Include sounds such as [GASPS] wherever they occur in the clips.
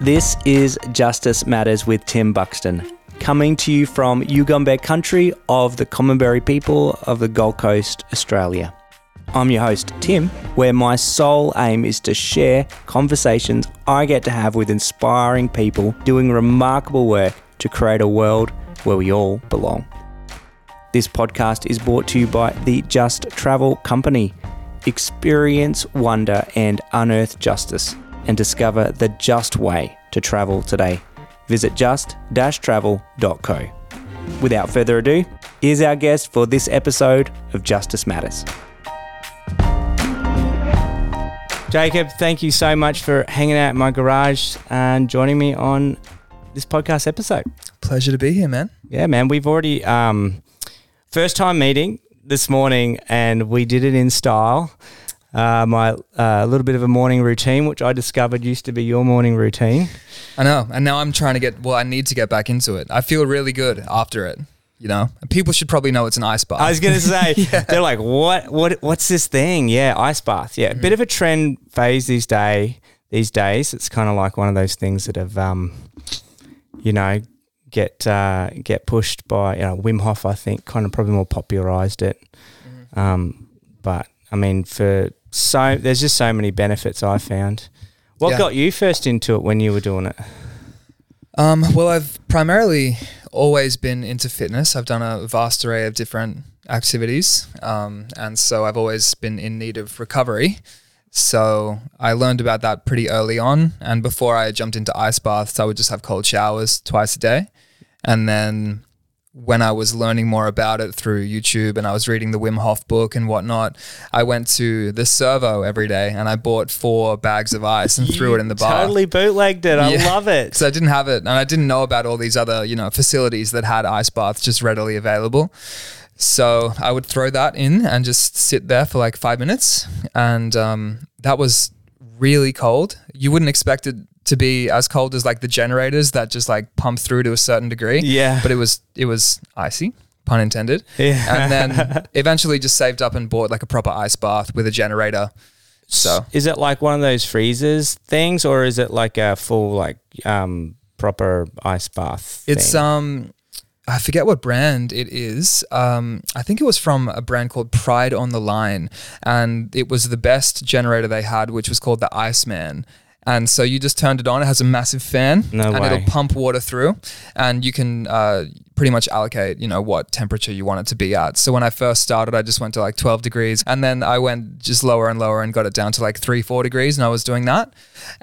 This is Justice Matters with Tim Buxton, coming to you from Yugambeh country of the Kombumerri people of the Gold Coast, Australia. I'm your host, Tim, where my sole aim is to share conversations I get to have with inspiring people doing remarkable work to create a world where we all belong. This podcast is brought to you by the Just Travel Company. Experience wonder and unearth justice and discover the just way to travel today. Visit just-travel.co. Without further ado, here's our guest for this episode of Justice Matters. Jacob, thank you so much for hanging out in my garage and joining me on this podcast episode. Pleasure to be here, man. Yeah, man. We've already um, first time meeting this morning, and we did it in style. Uh, my uh, little bit of a morning routine, which I discovered used to be your morning routine. I know, and now I'm trying to get. Well, I need to get back into it. I feel really good after it. You know, people should probably know it's an ice bath. I was gonna say [LAUGHS] yeah. they're like, what, what, what's this thing? Yeah, ice bath. Yeah, mm-hmm. bit of a trend phase these day. These days, it's kind of like one of those things that have, um, you know, get uh, get pushed by you know Wim Hof. I think kind of probably more popularized it. Mm-hmm. Um, but I mean, for so there's just so many benefits I found. What yeah. got you first into it when you were doing it? Um, well, I've primarily always been into fitness. I've done a vast array of different activities, um, and so I've always been in need of recovery. So I learned about that pretty early on, and before I jumped into ice baths, I would just have cold showers twice a day, and then when I was learning more about it through YouTube and I was reading the Wim Hof book and whatnot, I went to the servo every day and I bought four bags of ice and threw it in the bar. Totally bootlegged it. I yeah. love it. So I didn't have it and I didn't know about all these other, you know, facilities that had ice baths just readily available. So I would throw that in and just sit there for like five minutes. And um, that was really cold. You wouldn't expect it to be as cold as like the generators that just like pump through to a certain degree. Yeah. But it was it was icy, pun intended. Yeah. And then [LAUGHS] eventually just saved up and bought like a proper ice bath with a generator. So is it like one of those freezers things or is it like a full like um proper ice bath? It's thing? um I forget what brand it is. Um, I think it was from a brand called Pride on the Line, and it was the best generator they had, which was called the Iceman. And so you just turned it on. It has a massive fan, no and way. it'll pump water through, and you can uh, pretty much allocate, you know, what temperature you want it to be at. So when I first started, I just went to like 12 degrees, and then I went just lower and lower and got it down to like three, four degrees, and I was doing that,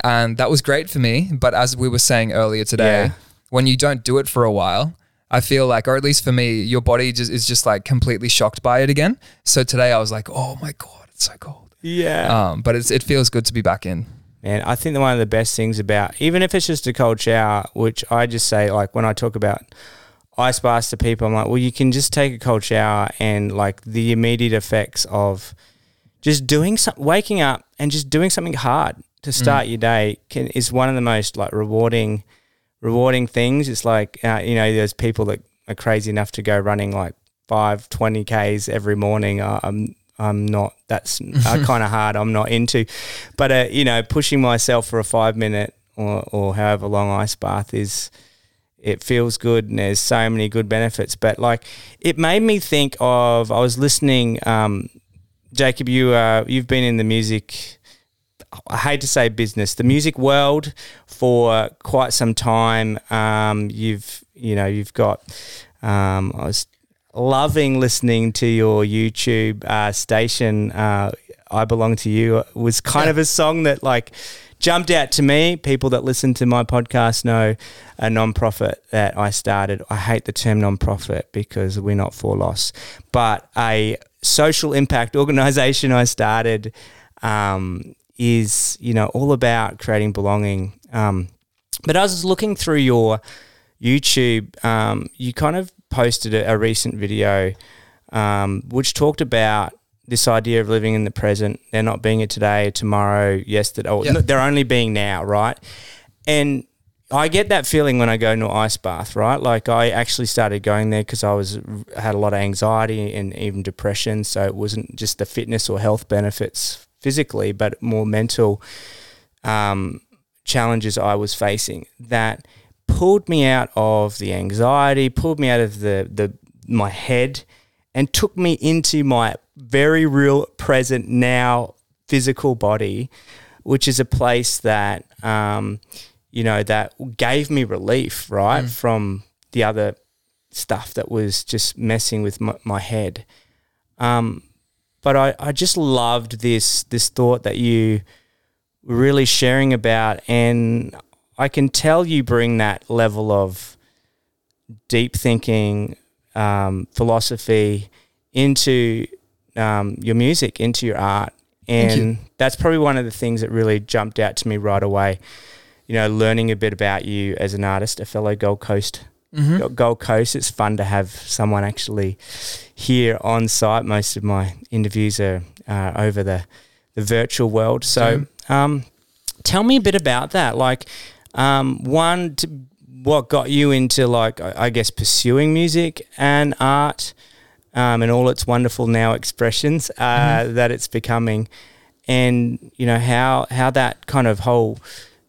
and that was great for me. But as we were saying earlier today, yeah. when you don't do it for a while, I feel like, or at least for me, your body just is just like completely shocked by it again. So today I was like, oh my god, it's so cold. Yeah. Um, but it's, it feels good to be back in. And I think that one of the best things about, even if it's just a cold shower, which I just say, like when I talk about ice baths to people, I'm like, well, you can just take a cold shower and like the immediate effects of just doing some, waking up and just doing something hard to mm. start mm. your day can, is one of the most like rewarding, rewarding things. It's like, uh, you know, there's people that are crazy enough to go running like five, 20 Ks every morning. Uh, I'm I'm not. That's [LAUGHS] uh, kind of hard. I'm not into, but uh, you know, pushing myself for a five minute or, or however long ice bath is, it feels good and there's so many good benefits. But like, it made me think of. I was listening. Um, Jacob, you uh, you've been in the music. I hate to say business, the music world for quite some time. Um, you've you know you've got. Um, I was loving listening to your YouTube uh, station. Uh, I belong to you was kind yeah. of a song that like jumped out to me. People that listen to my podcast know a nonprofit that I started. I hate the term nonprofit because we're not for loss, but a social impact [LAUGHS] organization I started um, is you know all about creating belonging. Um, but I was looking through your YouTube. Um, you kind of posted a, a recent video um, which talked about this idea of living in the present. They're not being it today, tomorrow, yesterday. Yeah. They're only being now, right? And I get that feeling when I go into an ice bath, right? Like I actually started going there because I was had a lot of anxiety and even depression. So it wasn't just the fitness or health benefits physically, but more mental. Um, challenges I was facing that pulled me out of the anxiety, pulled me out of the the my head, and took me into my very real present now physical body, which is a place that um, you know that gave me relief, right, mm. from the other stuff that was just messing with my, my head. Um, but I, I just loved this this thought that you were really sharing about, and I can tell you bring that level of deep thinking, um, philosophy into um, your music, into your art, and that's probably one of the things that really jumped out to me right away. You know, learning a bit about you as an artist, a fellow Gold Coast Mm-hmm. Gold Coast. It's fun to have someone actually here on site. Most of my interviews are uh, over the the virtual world. So, um, tell me a bit about that. Like, um, one, to, what got you into like I guess pursuing music and art, um, and all its wonderful now expressions uh, mm-hmm. that it's becoming, and you know how how that kind of whole,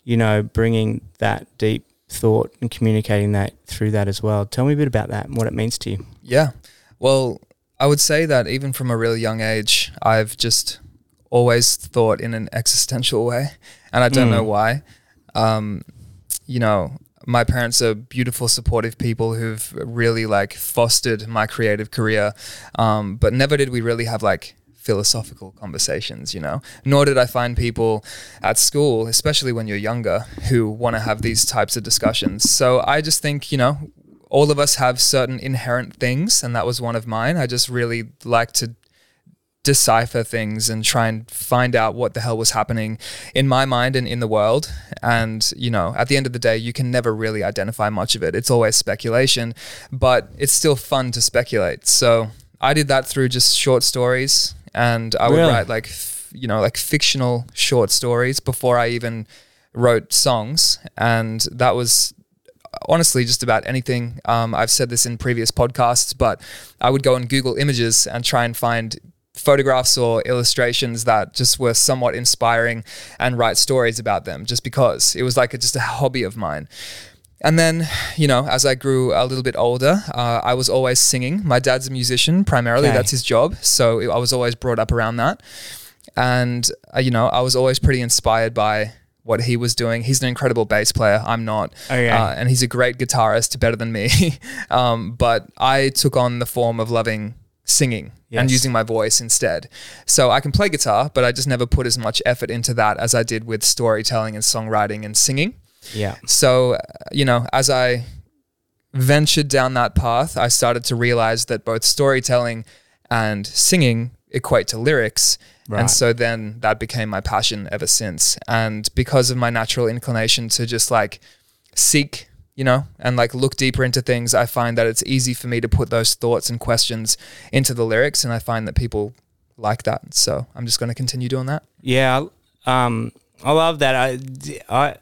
you know, bringing that deep thought and communicating that through that as well. Tell me a bit about that and what it means to you. Yeah. Well, I would say that even from a really young age, I've just always thought in an existential way, and I don't mm. know why. Um, you know, my parents are beautiful, supportive people who've really like fostered my creative career, um, but never did we really have like philosophical conversations, you know. Nor did I find people at school, especially when you're younger, who want to have these types of discussions. So I just think, you know, all of us have certain inherent things, and that was one of mine. I just really like to decipher things and try and find out what the hell was happening in my mind and in the world. And, you know, at the end of the day, you can never really identify much of it. It's always speculation, but it's still fun to speculate. So I did that through just short stories and I would really? write like f- you know like fictional short stories before I even wrote songs, and that was honestly just about anything. Um, I've said this in previous podcasts, but I would go on Google Images and try and find photographs or illustrations that just were somewhat inspiring and write stories about them just because it was like a, just a hobby of mine. And then, you know, as I grew a little bit older, uh, I was always singing. My dad's a musician primarily, okay. that's his job. So I was always brought up around that. And, uh, you know, I was always pretty inspired by what he was doing. He's an incredible bass player. I'm not. Okay. Uh, and he's a great guitarist, better than me. [LAUGHS] um, but I took on the form of loving singing yes. and using my voice instead. So I can play guitar, but I just never put as much effort into that as I did with storytelling and songwriting and singing. Yeah. So, uh, you know, as I ventured down that path, I started to realize that both storytelling and singing equate to lyrics. Right. And so then that became my passion ever since. And because of my natural inclination to just like seek, you know, and like look deeper into things, I find that it's easy for me to put those thoughts and questions into the lyrics. And I find that people like that. So I'm just going to continue doing that. Yeah. Um, I love that. I, I,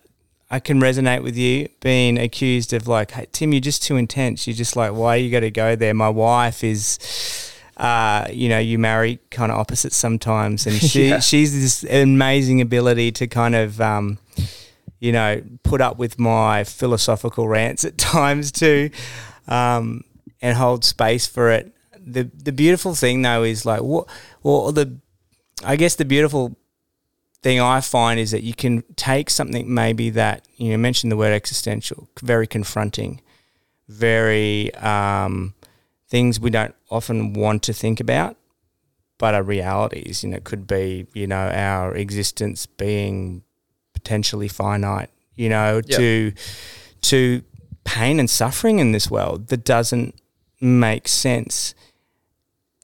I can resonate with you being accused of like, hey, Tim, you're just too intense. You're just like, why you got to go there? My wife is, uh, you know, you marry kind of opposites sometimes, and [LAUGHS] she yeah. she's this amazing ability to kind of, um, you know, put up with my philosophical rants at [LAUGHS] times too, um, and hold space for it. The the beautiful thing though is like what, well the, I guess the beautiful thing I find is that you can take something maybe that you know mentioned the word existential, very confronting, very um, things we don't often want to think about, but are realities. You know, it could be you know our existence being potentially finite. You know, yep. to to pain and suffering in this world that doesn't make sense,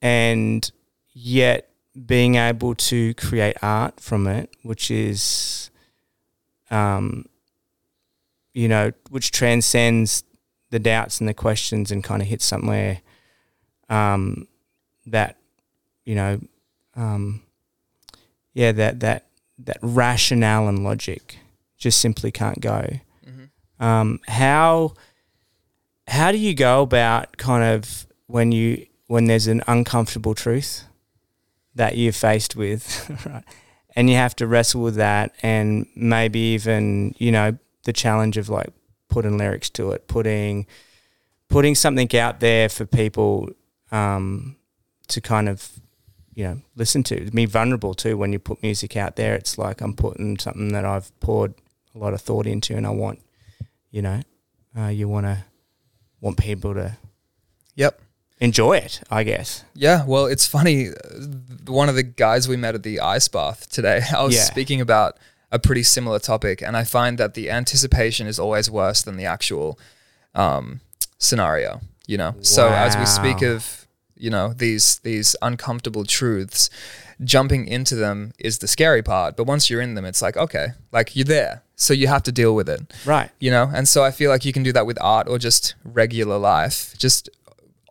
and yet being able to create art from it, which is, um, you know, which transcends the doubts and the questions and kind of hits somewhere um, that, you know, um, yeah, that that that rationale and logic just simply can't go. Mm-hmm. Um, how how do you go about kind of when you when there's an uncomfortable truth? that you're faced with, [LAUGHS] right? and you have to wrestle with that, and maybe even you know the challenge of like putting lyrics to it, putting putting something out there for people um, to kind of you know listen to. Me vulnerable too when you put music out there. It's like I'm putting something that I've poured a lot of thought into, and I want you know uh, you want to want people to Yep. enjoy it. I guess. Yeah, well, it's funny. uh, One of the guys we met at the ice bath today, [LAUGHS] I was Yeah. speaking about a pretty similar topic, and I find that the anticipation is always worse than the actual um, scenario. You know, so as we speak of you know these these uncomfortable truths, jumping into them is the scary part. But once you're in them, it's like okay, like you're there, so you have to deal with it. Right. you know? And so i feel like you can do that with art or just regular life just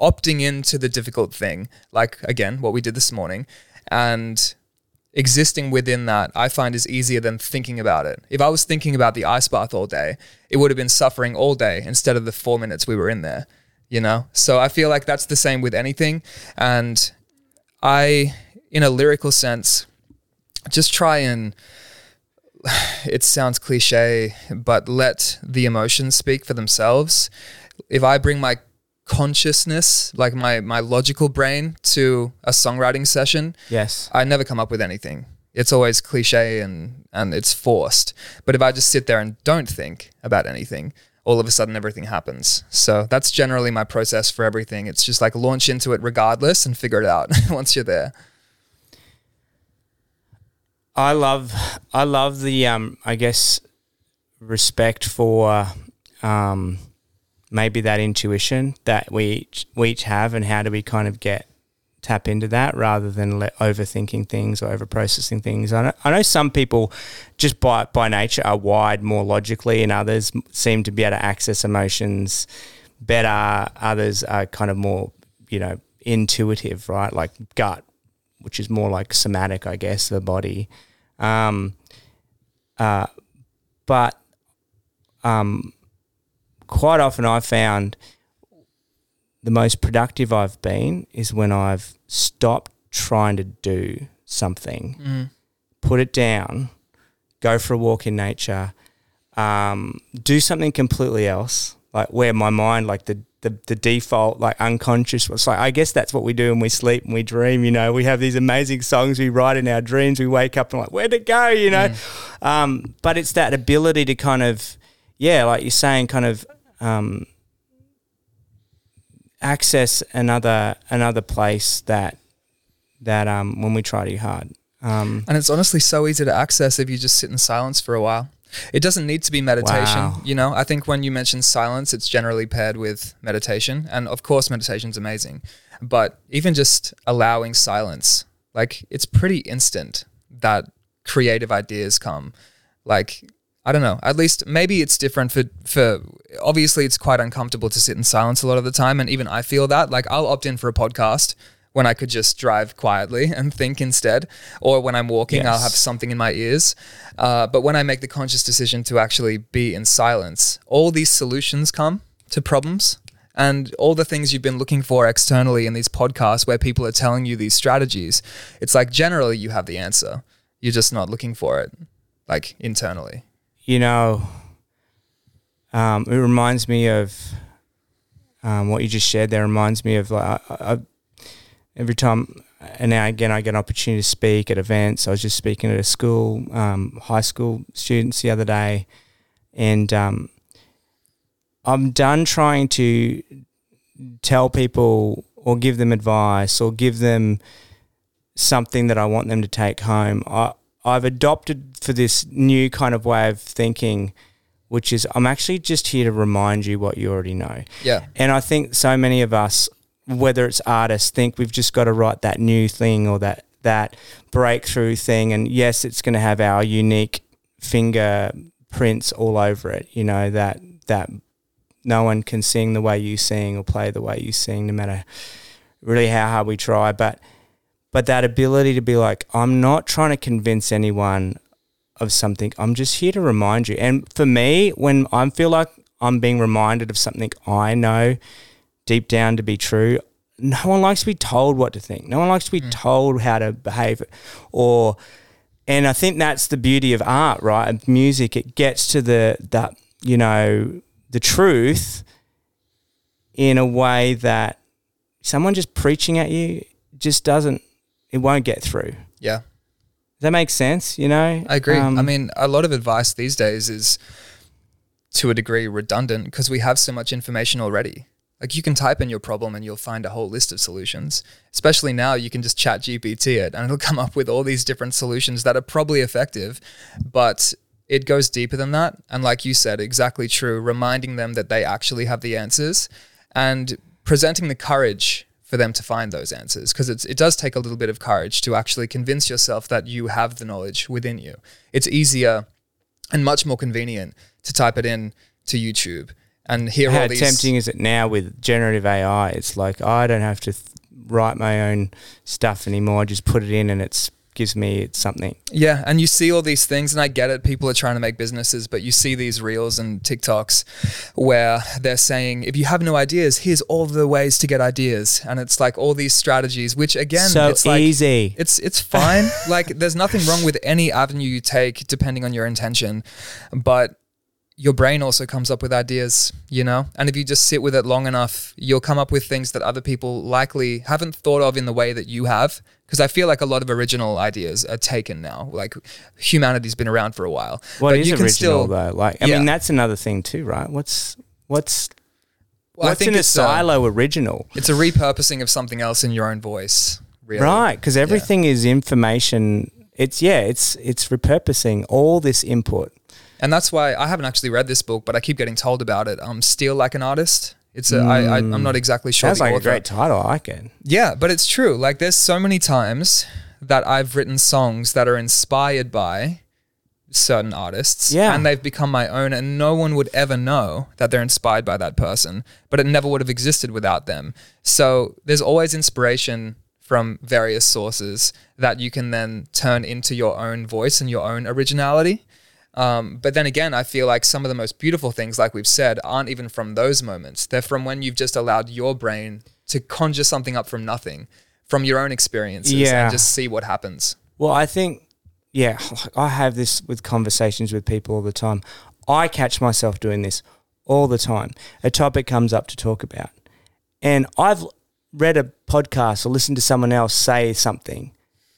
opting into the difficult thing like again what we did this morning and existing within that i find is easier than thinking about it. If i was thinking about the ice bath all day it would have been suffering all day instead of the four minutes we were in there you know so i feel like that's the same with anything and i in a lyrical sense just try and [SIGHS] it sounds cliche, but let the emotions speak for themselves. If I bring my consciousness, like my my logical brain to a songwriting session, Yes. I never come up with anything. It's always cliche and and it's forced. But if I just sit there and don't think about anything, all of a sudden everything happens. So that's generally my process for everything. It's just like launch into it regardless and figure it out [LAUGHS] once you're there. I love I love the um I guess respect for um maybe that intuition that we each we each have and how do we kind of get tap into that rather than let overthinking things or over processing things. I know, I know some people just by by nature are wired more logically and others seem to be able to access emotions better. Others are kind of more, you know, intuitive, right? Like gut, which is more like somatic, I guess, the body. Um, uh, but um, quite often I've found the most productive I've been is when I've stopped trying to do something, put it down, go for a walk in nature, um, do something completely else, like where my mind, like the, the, the default, like unconscious, it's like, I guess that's what we do when we sleep and we dream, you know, we have these amazing songs we write in our dreams, we wake up and like, where'd it go, you know? Um, but it's that ability to kind of, yeah, like you're saying, kind of, um, access another another place that that um when we try too hard. Um, And it's honestly so easy to access if you just sit in silence for a while. It doesn't need to be meditation. Wow. You know, I think when you mention silence, it's generally paired with meditation. And of course, meditation's amazing. But even just allowing silence, like it's pretty instant that creative ideas come. Like, I don't know. At least maybe it's different for for obviously it's quite uncomfortable to sit in silence a lot of the time. And even I feel that. Like I'll opt in for a podcast when I could just drive quietly [LAUGHS] and think instead. Or when I'm walking, I'll have something in my ears. Uh, but when I make the conscious decision to actually be in silence, all these solutions come to problems. And all the things you've been looking for externally in these podcasts where people are telling you these strategies, it's like generally you have the answer. You're just not looking for it, like internally. You know, um, it reminds me of um, what you just shared. There reminds me of like I, I, every time, and now again, I get an opportunity to speak at events. I was just speaking at a school, um, high school students the other day, and um, I'm done trying to tell people or give them advice or give them something that I want them to take home. I, I've adopted for this new kind of way of thinking, which is I'm actually just here to remind you what you already know. Yeah. And I think so many of us, whether it's artists, think we've just got to write that new thing or that that breakthrough thing. And yes, it's going to have our unique fingerprints all over it. You know that that no one can sing the way you sing or play the way you sing, no matter really how hard we try. But but that ability to be like, I'm not trying to convince anyone of something. I'm just here to remind you. And for me, when I feel like I'm being reminded of something I know deep down to be true, no one likes to be told what to think. No one likes to be mm. told how to behave or and I think that's the beauty of art, right? Of music, it gets to the that you know the truth in a way that someone just preaching at you just doesn't. It won't get through. Yeah. Does that make sense? You know, I agree. Um, I mean, a lot of advice these days is to a degree redundant because we have so much information already. Like you can type in your problem and you'll find a whole list of solutions. Especially now, you can just chat GPT it and it'll [LAUGHS] come up with all these different solutions that are probably effective, but it goes deeper than that. And like you said, exactly true, reminding them that they actually have the answers and presenting the courage for them to find those answers because it does take a little bit of courage to actually convince yourself that you have the knowledge within you. It's easier and much more convenient to type it in to YouTube and hear how all these. How tempting is it now with generative AI? It's like I don't have to th- write my own stuff anymore. I just put it in and it's gives me something. Yeah, and you see all these things, and I get it. People are trying to make businesses, but you see these reels and TikToks where they're saying, if you have no ideas, here's all the ways to get ideas, and it's like all these strategies, which again, so it's like easy. it's it's fine. [LAUGHS] like there's nothing wrong with any avenue you take, depending on your intention, but your brain also comes up with ideas, you know? And if you just sit with it long enough, you'll come up with things that other people likely haven't thought of in the way that you have. Because I feel like a lot of original ideas are taken now. Like humanity's been around for a while. What but is you original still, though? Like I Yeah. mean, that's another thing too, right? What's what's Well, I what's think in a uh, silo original? It's a repurposing of something else in your own voice, really. Right, because everything is information. It's yeah, it's it's repurposing all this input. And that's why I haven't actually read this book, but I keep getting told about it. Um, Steal Like an Artist. It's a, I, I, I'm not exactly sure. The like a great title. I can. Yeah, but it's true. Like there's so many times that I've written songs that are inspired by certain artists Yeah. and they've become my own and no one would ever know that they're inspired by that person, but it never would have existed without them. So there's always inspiration from various sources that you can then turn into your own voice and your own originality. Um, but then again, I feel like some of the most beautiful things, like we've said, aren't even from those moments. They're from when you've just allowed your brain to conjure something up from nothing, from your own experiences, Yeah. and just see what happens. Well, I think, yeah, [SIGHS] I have this with conversations with people all the time. I catch myself doing this all the time. A topic comes up to talk about, and I've read a podcast or listened to someone else say something,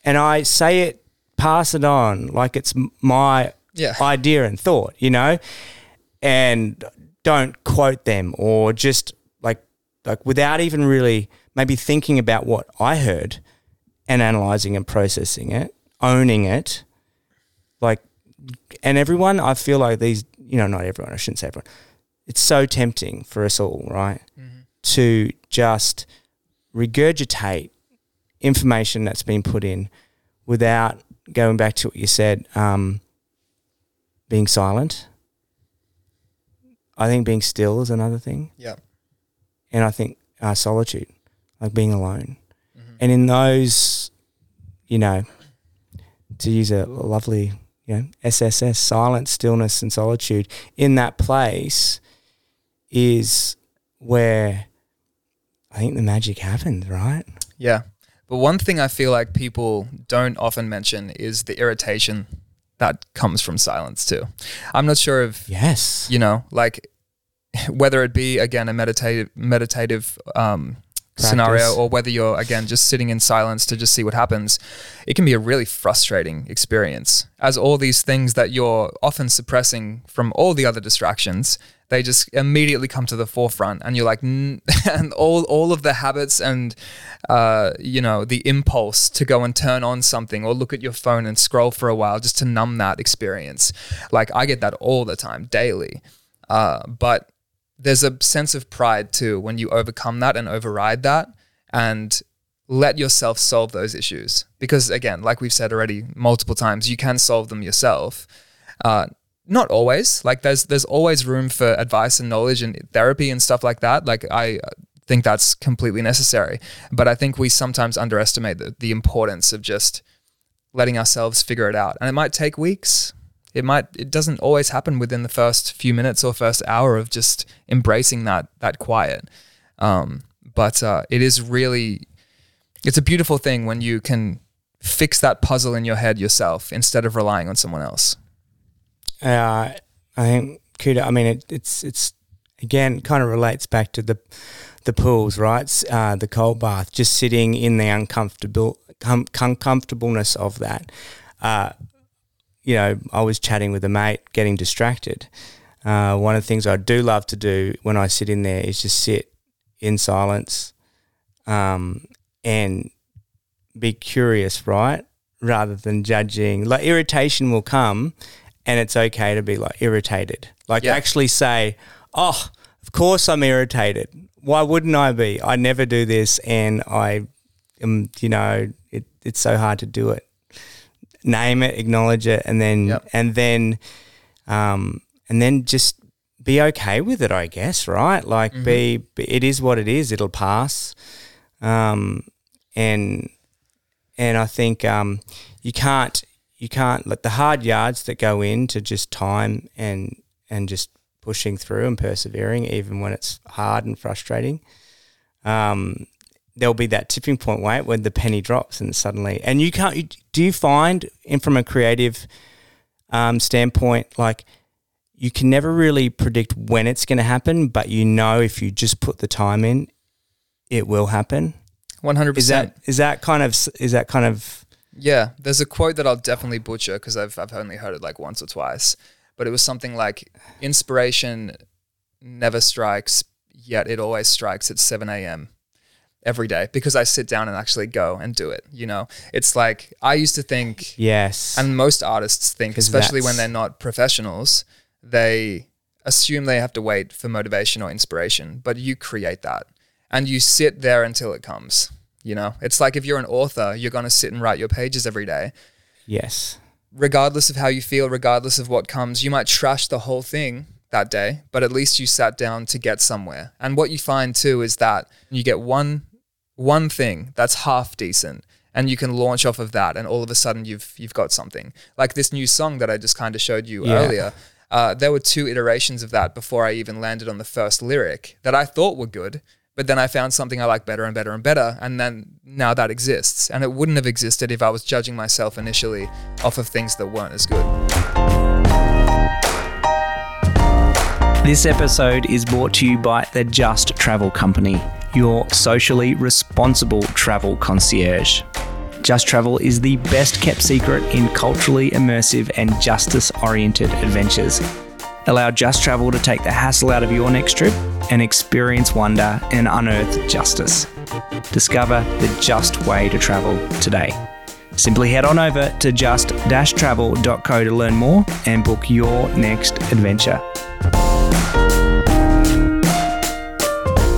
and I say it, pass it on like it's my Yeah. idea and thought, you know, and don't quote them or just like like without even really maybe thinking about what I heard and analyzing and processing it, owning it, like, and everyone, I feel like these, you know, not everyone, I shouldn't say everyone. It's so tempting for us all, right, to just regurgitate information that's been put in without going back to what you said, um, being silent. I think being still is another thing Yeah. and I think uh, solitude, like being alone. And in those, you know, to use a lovely, you know, SSS, silence, stillness, and solitude, in that place is where I think the magic happens, right? Yeah. But one thing I feel like people don't often mention is the irritation that comes from silence too. I'm not sure if Yes. you know, like [LAUGHS] whether it be again a meditative meditative um, scenario or whether you're again just sitting in silence to just see what happens, it can be a really frustrating experience. As all these things that you're often suppressing from all the other distractions, they just immediately come to the forefront, and you're like, "N-" [LAUGHS] and all all of the habits and uh, you know the impulse to go and turn on something or look at your phone and scroll for a while just to numb that experience. Like I get that all the time, daily. Uh, but there's a sense of pride too when you overcome that and override that and let yourself solve those issues. Because again, like we've said already multiple times, you can solve them yourself. Uh, not always. Like there's there's always room for advice and knowledge and therapy and stuff like that. Like I think that's completely necessary. But I think we sometimes underestimate the, the importance of just letting ourselves figure it out. And it might take weeks. It might it doesn't always happen within the first few minutes or first hour of just embracing that that quiet. Um, but uh, it is really it's a beautiful thing when you can fix that puzzle in your head yourself instead of relying on someone else? Uh, I think kudos. I mean, it, it's it's again kind of relates back to the the pools, right? Uh, the cold bath, just sitting in the uncomfortable com- of that. Uh, you know, I was chatting with a mate, getting distracted. Uh, one of the things I do love to do when I sit in there is just sit in silence um, and be curious, right? Rather than judging. Like irritation will come and it's okay to be like irritated. Like Yeah. actually say, oh, of course I'm irritated. Why wouldn't I be? I never do this and I am, you know, it, it's so hard to do it. Name it, acknowledge it, and then, Yep. and then, um, and then just be okay with it, I guess, right? Like be, be, it is what it is. It'll pass. Um, and, and I think, um, you can't, you can't like the hard yards that go into just time and, and just pushing through and persevering, even when it's hard and frustrating. Um, there'll be that tipping point, wait, when the penny drops and suddenly, and you can't. You, do you find, in from a creative um, standpoint, like you can never really predict when it's going to happen, but you know if you just put the time in, it will happen. One hundred percent. Is that is that kind of is that kind of Yeah, there's a quote that I'll definitely butcher because I've I've only heard it like once or twice, but it was something like inspiration never strikes, yet it always strikes at seven a.m. every day because I sit down and actually go and do it. You know, it's like I used to think, yes? and most artists think, especially when they're not professionals, they assume they have to wait for motivation or inspiration, but you create that and you sit there until it comes. You know, it's like if you're an author, you're going to sit and write your pages every day. yes, Regardless of how you feel, regardless of what comes, you might trash the whole thing that day, but at least you sat down to get somewhere. And what you find too is that you get one one thing that's half decent and you can launch off of that and all of a sudden you've you've got something. Like this new song that I just kind of showed you Yeah. earlier. Uh, there were two iterations of that before I even landed on the first lyric that I thought were good, but then I found something I like better and better and better, and then now that exists. And it wouldn't have existed if I was judging myself initially off of things that weren't as good. This episode is brought to you by the Just Travel Company, your socially responsible travel concierge. Just Travel is the best kept secret in culturally immersive and justice oriented adventures. Allow Just Travel to take the hassle out of your next trip and experience wonder and unearth justice. Discover the just way to travel today. Simply head on over to just-travel.co to learn more and book your next adventure.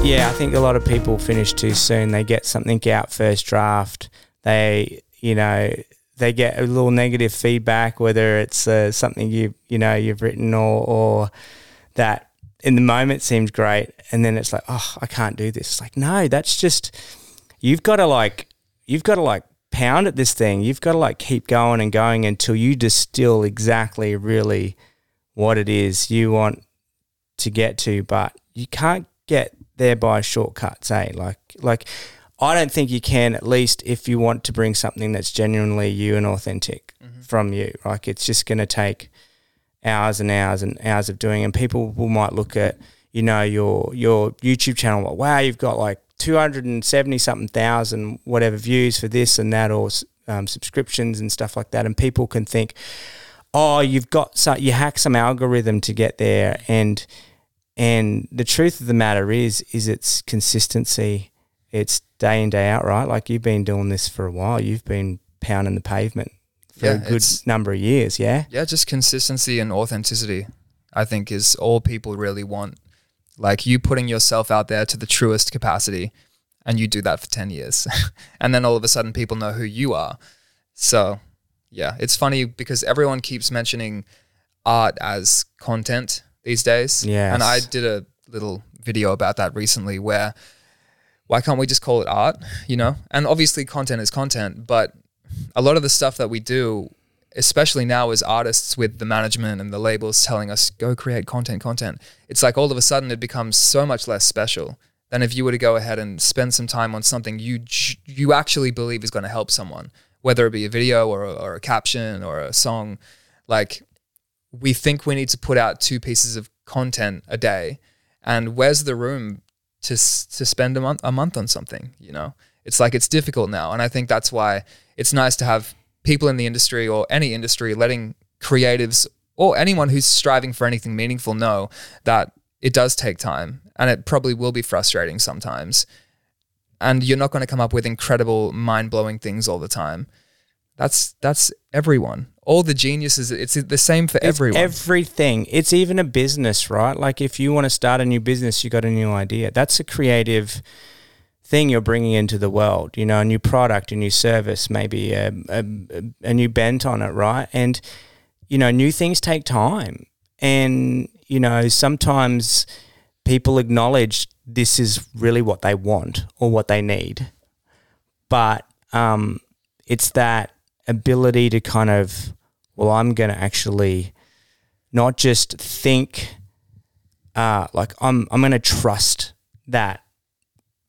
Yeah, I think a lot of people finish too soon. They get something out first draft. They, you know, they get a little negative feedback, whether it's uh, something you, you know, you've written or, or that in the moment seems great, and then it's like, oh, I can't do this. It's like, no, that's just you've got to like, you've got to like pound at this thing. You've got to like keep going and going until you distill exactly, really, what it is you want to get to, but you can't get there by shortcuts, eh? Like, like I don't think you can. At least if you want to bring something that's genuinely you and authentic from you, like it's just going to take hours and hours and hours of doing. And people will might look at you know your your YouTube channel, like, wow, you've got like two hundred and seventy something thousand whatever views for this and that, or um, subscriptions and stuff like that, and people can think, oh, you've got so you hack some algorithm to get there, and and the truth of the matter is, is it's consistency. It's day in day out, right? Like you've been doing this for a while. You've been pounding the pavement for Yeah, a good number of years. Yeah. Yeah, just consistency and authenticity, I think, is all people really want. Like you putting yourself out there to the truest capacity, and you do that for 10 years. [LAUGHS] and then all of a sudden, people know who you are. So, yeah, it's funny because everyone keeps mentioning art as content these days. Yeah. And I did a little video about that recently where why can't we just call it art, you know? And obviously, content is content, but a lot of the stuff that we do, especially now as artists with the management and the labels telling us, go create content, content, it's like all of a sudden it becomes so much less special than if you were to go ahead and spend some time on something you you actually believe is going to help someone. whether it be a video or a, or a caption or a song. Like we think we need to put out two pieces of content a day, and where's the room to to spend a month a month on something? You know, it's like it's difficult now, and I think that's why it's nice to have people in the industry or any industry letting creatives or anyone who's striving for anything meaningful know that it does take time and it probably will be frustrating sometimes. And you're not going to come up with incredible, mind blowing things all the time. That's that's everyone. All the geniuses. It's the same for It's everyone. everything. It's even a business, right? Like if you want to start a new business, you got a new idea. That's a creative thing you're bringing into the world. You know, a new product, a new service, maybe a, a, a new bent on it, right? And you know, new things take time, and you know, sometimes people acknowledge this is really what they want or what they need, but um, it's that ability to kind of well, I'm going to actually not just think uh, like I'm I'm going to trust that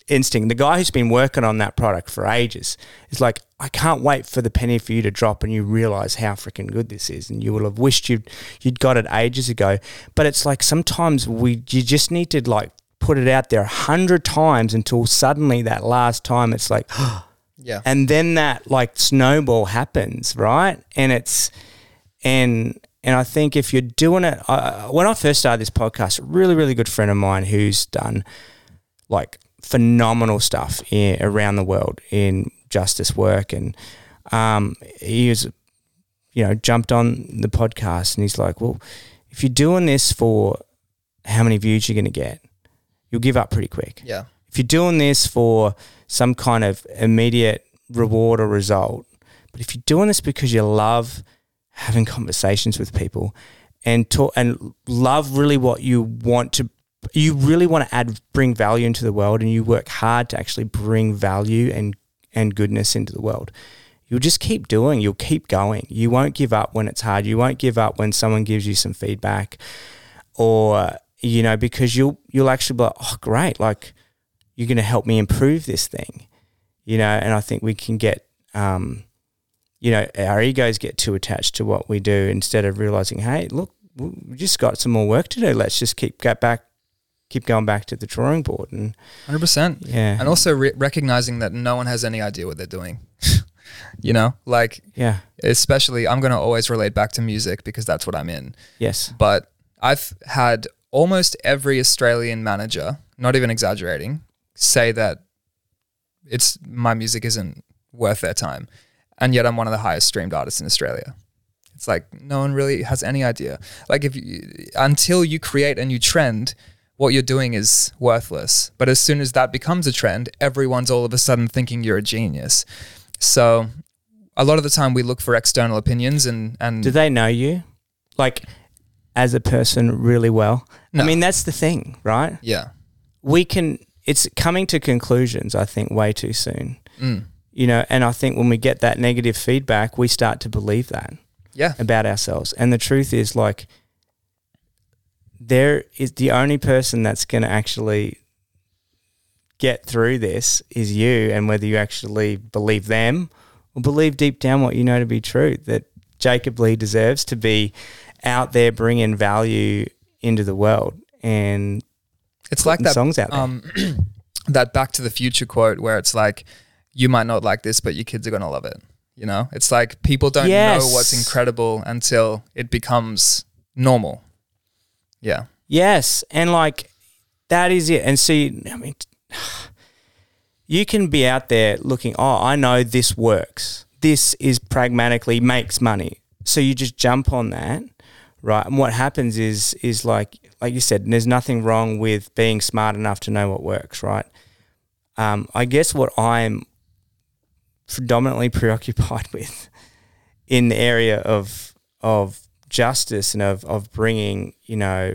instinct. The guy who's been working on that product for ages is like, I can't wait for the penny for you to drop and you realize how freaking good this is, and you will have wished you'd you'd got it ages ago. But it's like sometimes we you just need to like put it out there a hundred times until suddenly that last time it's like [GASPS] yeah. and then that like snowball happens right and it's and and i think if you're doing it uh, when i first started this podcast a really really good friend of mine who's done like phenomenal stuff in, around the world in justice work and um, he was you know jumped on the podcast and he's like well if you're doing this for how many views you're going to get you'll give up pretty quick Yeah. if you're doing this for some kind of immediate reward or result, but if you're doing this because you love having conversations with people and talk and love really what you want to you really want to add bring value into the world and you work hard to actually bring value and and goodness into the world. You'll just keep doing you'll keep going. You won't give up when it's hard. You won't give up when someone gives you some feedback or you know because you'll you'll actually be like oh great like you're going to help me improve this thing you know and i think we can get um you know our egos get too attached to what we do instead of realizing hey look we just got some more work to do let's just keep get back keep going back to the drawing board and 100%. yeah And also re- recognizing that no one has any idea what they're doing. [LAUGHS] you know, like yeah especially I'm going to always relate back to music because that's what I'm in. yes But I've had almost every Australian manager, not even exaggerating, say that it's my music isn't worth their time. And yet I'm one of the highest streamed artists in Australia. It's like no one really has any idea. Like if you, until you create a new trend, what you're doing is worthless. But as soon as that becomes a trend, everyone's all of a sudden thinking you're a genius. So a lot of the time we look for external opinions and and do they know you like as a person really well No. i mean that's the thing right yeah. we can it's coming to conclusions i think way too soon Mm. You know and i think when we get that negative feedback we start to believe that Yeah. about ourselves and the truth is like there is the only person that's going to actually get through this is you and whether you actually believe them or believe deep down what you know to be true that jacob lee deserves to be out there bringing value into the world and It's like that songs out there. um [CLEARS THROAT] that Back to the Future quote where it's like, "You might not like this, but your kids are gonna love it." You know, it's like people don't know what's incredible until it becomes normal. Yeah, Yes, and like that is it. And see, I mean, [SIGHS] you can be out there looking. Oh, I know this works. This is pragmatically makes money. So you just jump on that, right? And what happens is is like like you said, there's nothing wrong with being smart enough to know what works, right? Um, I guess what I'm predominantly preoccupied [LAUGHS] with in the area of of justice and of of bringing you know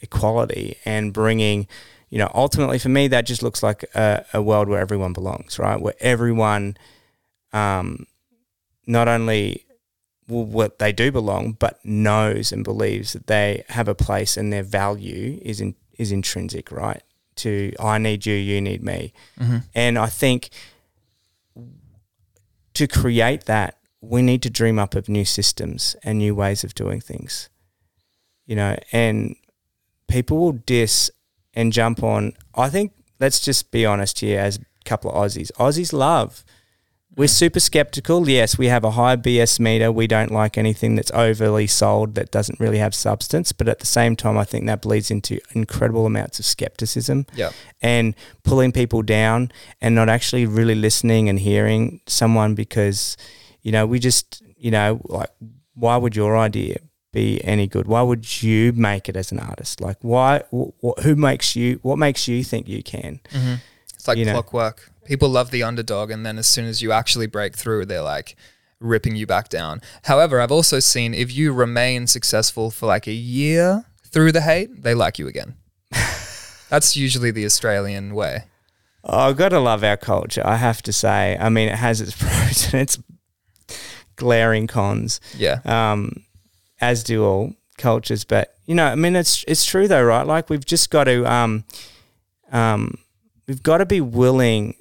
equality and bringing you know ultimately for me that just looks like a, a world where everyone belongs right? Where everyone um not only will what they do belong but knows and believes that they have a place and their value is in is intrinsic right? To i need you you need me. And i think to create that, we need to dream up of new systems and new ways of doing things. You know, and people will diss and jump on. I think let's just be honest here as a couple of Aussies. Aussies love. We're super skeptical. Yes, we have a high BS meter. We don't like anything that's overly sold that doesn't really have substance. But at the same time, I think that bleeds into incredible amounts of skepticism Yeah. and pulling people down and not actually really listening and hearing someone because, you know, we just, you know, like, why would your idea be any good? Why would you make it as an artist? Like, why, wh- wh- who makes you, what makes you think you can? Mm-hmm. It's like You know. People love the underdog, and then as soon as you actually break through, they're like ripping you back down. However, I've also seen if you remain successful for like a year through the hate, they like you again. [LAUGHS] That's usually the Australian way. Oh, I've got to love our culture, I have to say. I mean, it has its [LAUGHS] pros and its glaring cons. Yeah. um, as do all cultures. But you know, I mean, it's it's true though, right? Like we've just got to um, um, we've got to be willing,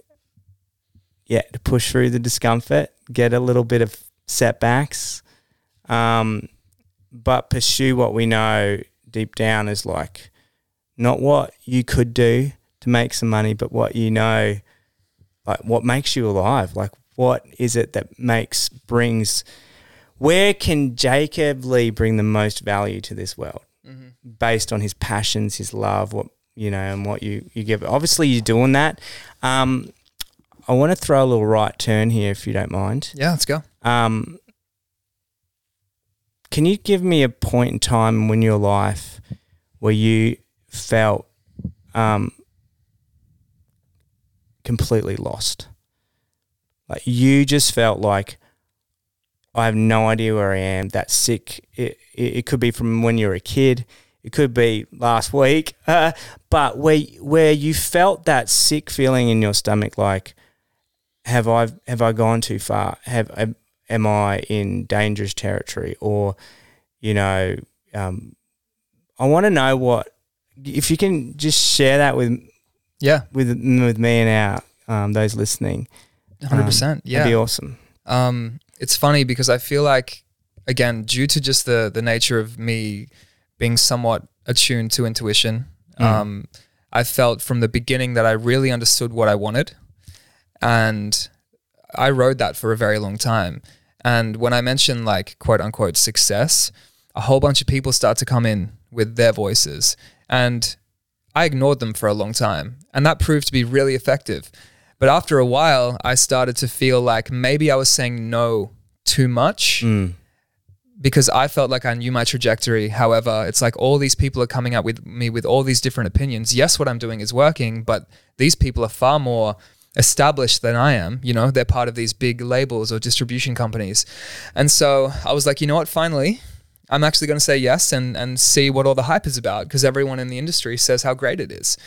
yeah, to push through the discomfort, get a little bit of setbacks, um, but pursue what we know deep down is like not what you could do to make some money, but what you know, like what makes you alive. Like what is it that makes brings where can Jacob Lee bring the most value to this world based on his passions, his love, what you know, and what you you give? Obviously, you're doing that. Um, I want to throw a little right turn here, if you don't mind. Yeah, let's go. Um, can you give me a point in time in your life where you felt um, completely lost? Like you just felt like I have no idea where I am. That sick. It, it, it could be from when you were a kid. It could be last week. Uh, [LAUGHS] but where where you felt that sick feeling in your stomach, like have I have I gone too far? Have am- I in dangerous territory? Or you know, um, I want to know what if you can just share that with Yeah, with with me and our um, those listening. hundred Um, percent. Yeah, that'd be awesome. Um, it's funny because I feel like, again, due to just the the nature of me being somewhat attuned to intuition, Mm. um, I felt from the beginning that I really understood what I wanted, and I rode that for a very long time. And when I mention like quote unquote success, a whole bunch of people start to come in with their voices, and I ignored them for a long time, and that proved to be really effective. But after a while, I started to feel like maybe I was saying no too much Mm. because I felt like I knew my trajectory. However, it's like all these people are coming up with me with all these different opinions. Yes, what I'm doing is working, but these people are far more established than I am. You know, they're part of these big labels or distribution companies. And so I was like, you know what, finally, I'm actually going to say yes and, and see what all the hype is about because everyone in the industry says how great it is.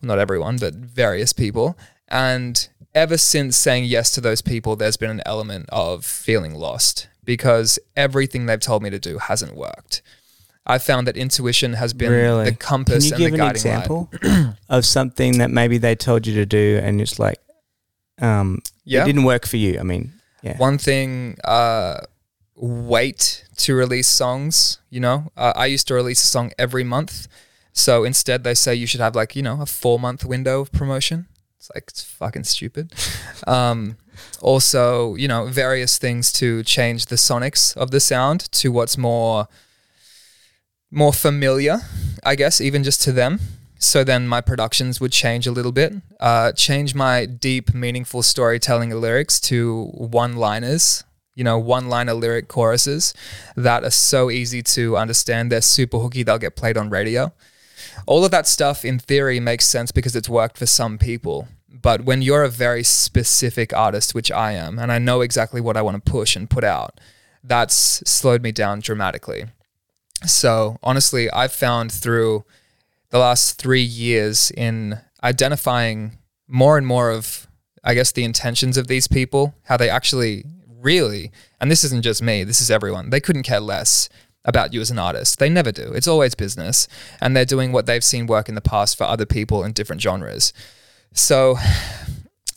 Well, not everyone, but various people. And ever since saying yes to those people, there's been an element of feeling lost because everything they've told me to do hasn't worked. I found that intuition has been Really? the compass Can you and the give an guiding light. example [CLEARS THROAT] of something that maybe they told you to do and it's like, um, Yeah. it didn't work for you? I mean, yeah. One thing, uh, wait to release songs. You know, uh, I used to release a song every month. So instead, they say you should have like, you know, a four month window of promotion. It's like, it's fucking stupid. [LAUGHS] um, also, you know, various things to change the sonics of the sound to what's more, more familiar, I guess, even just to them. So then my productions would change a little bit, uh, change my deep, meaningful storytelling lyrics to one liners, you know, one liner lyric choruses that are so easy to understand. They're super hooky, they'll get played on radio. All of that stuff in theory makes sense because it's worked for some people. But when you're a very specific artist, which I am, and I know exactly what I want to push and put out, that's slowed me down dramatically. So honestly, I've found through the last three years in identifying more and more of, I guess, the intentions of these people, how they actually really, and this isn't just me, this is everyone, they couldn't care less about you as an artist. They never do. It's always business. And they're doing what they've seen work in the past for other people in different genres. So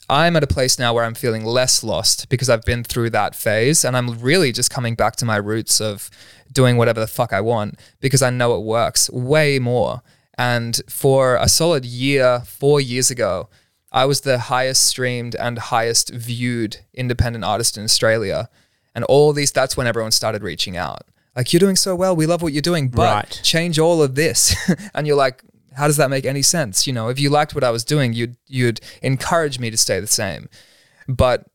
I'm at a place now where I'm feeling less lost because I've been through that phase and I'm really just coming back to my roots of doing whatever the fuck I want because I know it works way more. And for a solid year, four years ago, I was the highest streamed and highest viewed independent artist in Australia. And all these, that's when everyone started reaching out. Like, you're doing so well. We love what you're doing, but Right. change all of this. [LAUGHS] and you're like, how does that make any sense? You know, if you liked what I was doing, you'd you'd encourage me to stay the same. But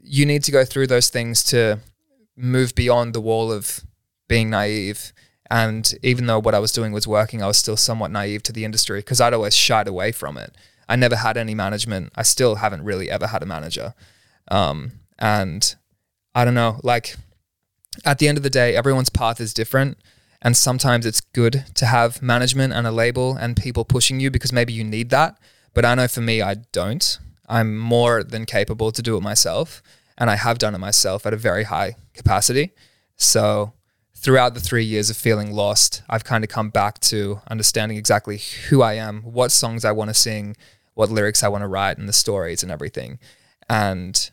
you need to go through those things to move beyond the wall of being naive. And even though what I was doing was working, I was still somewhat naive to the industry because I'd always shied away from it. I never had any management. I still haven't really ever had a manager. Um, and I don't know, like at the end of the day, everyone's path is different. And sometimes it's good to have management and a label and people pushing you because maybe you need that. But I know for me, I don't. I'm more than capable to do it myself. And I have done it myself at a very high capacity. So throughout the three years of feeling lost, I've kind of come back to understanding exactly who I am, what songs I want to sing, what lyrics I want to write, and the stories and everything. And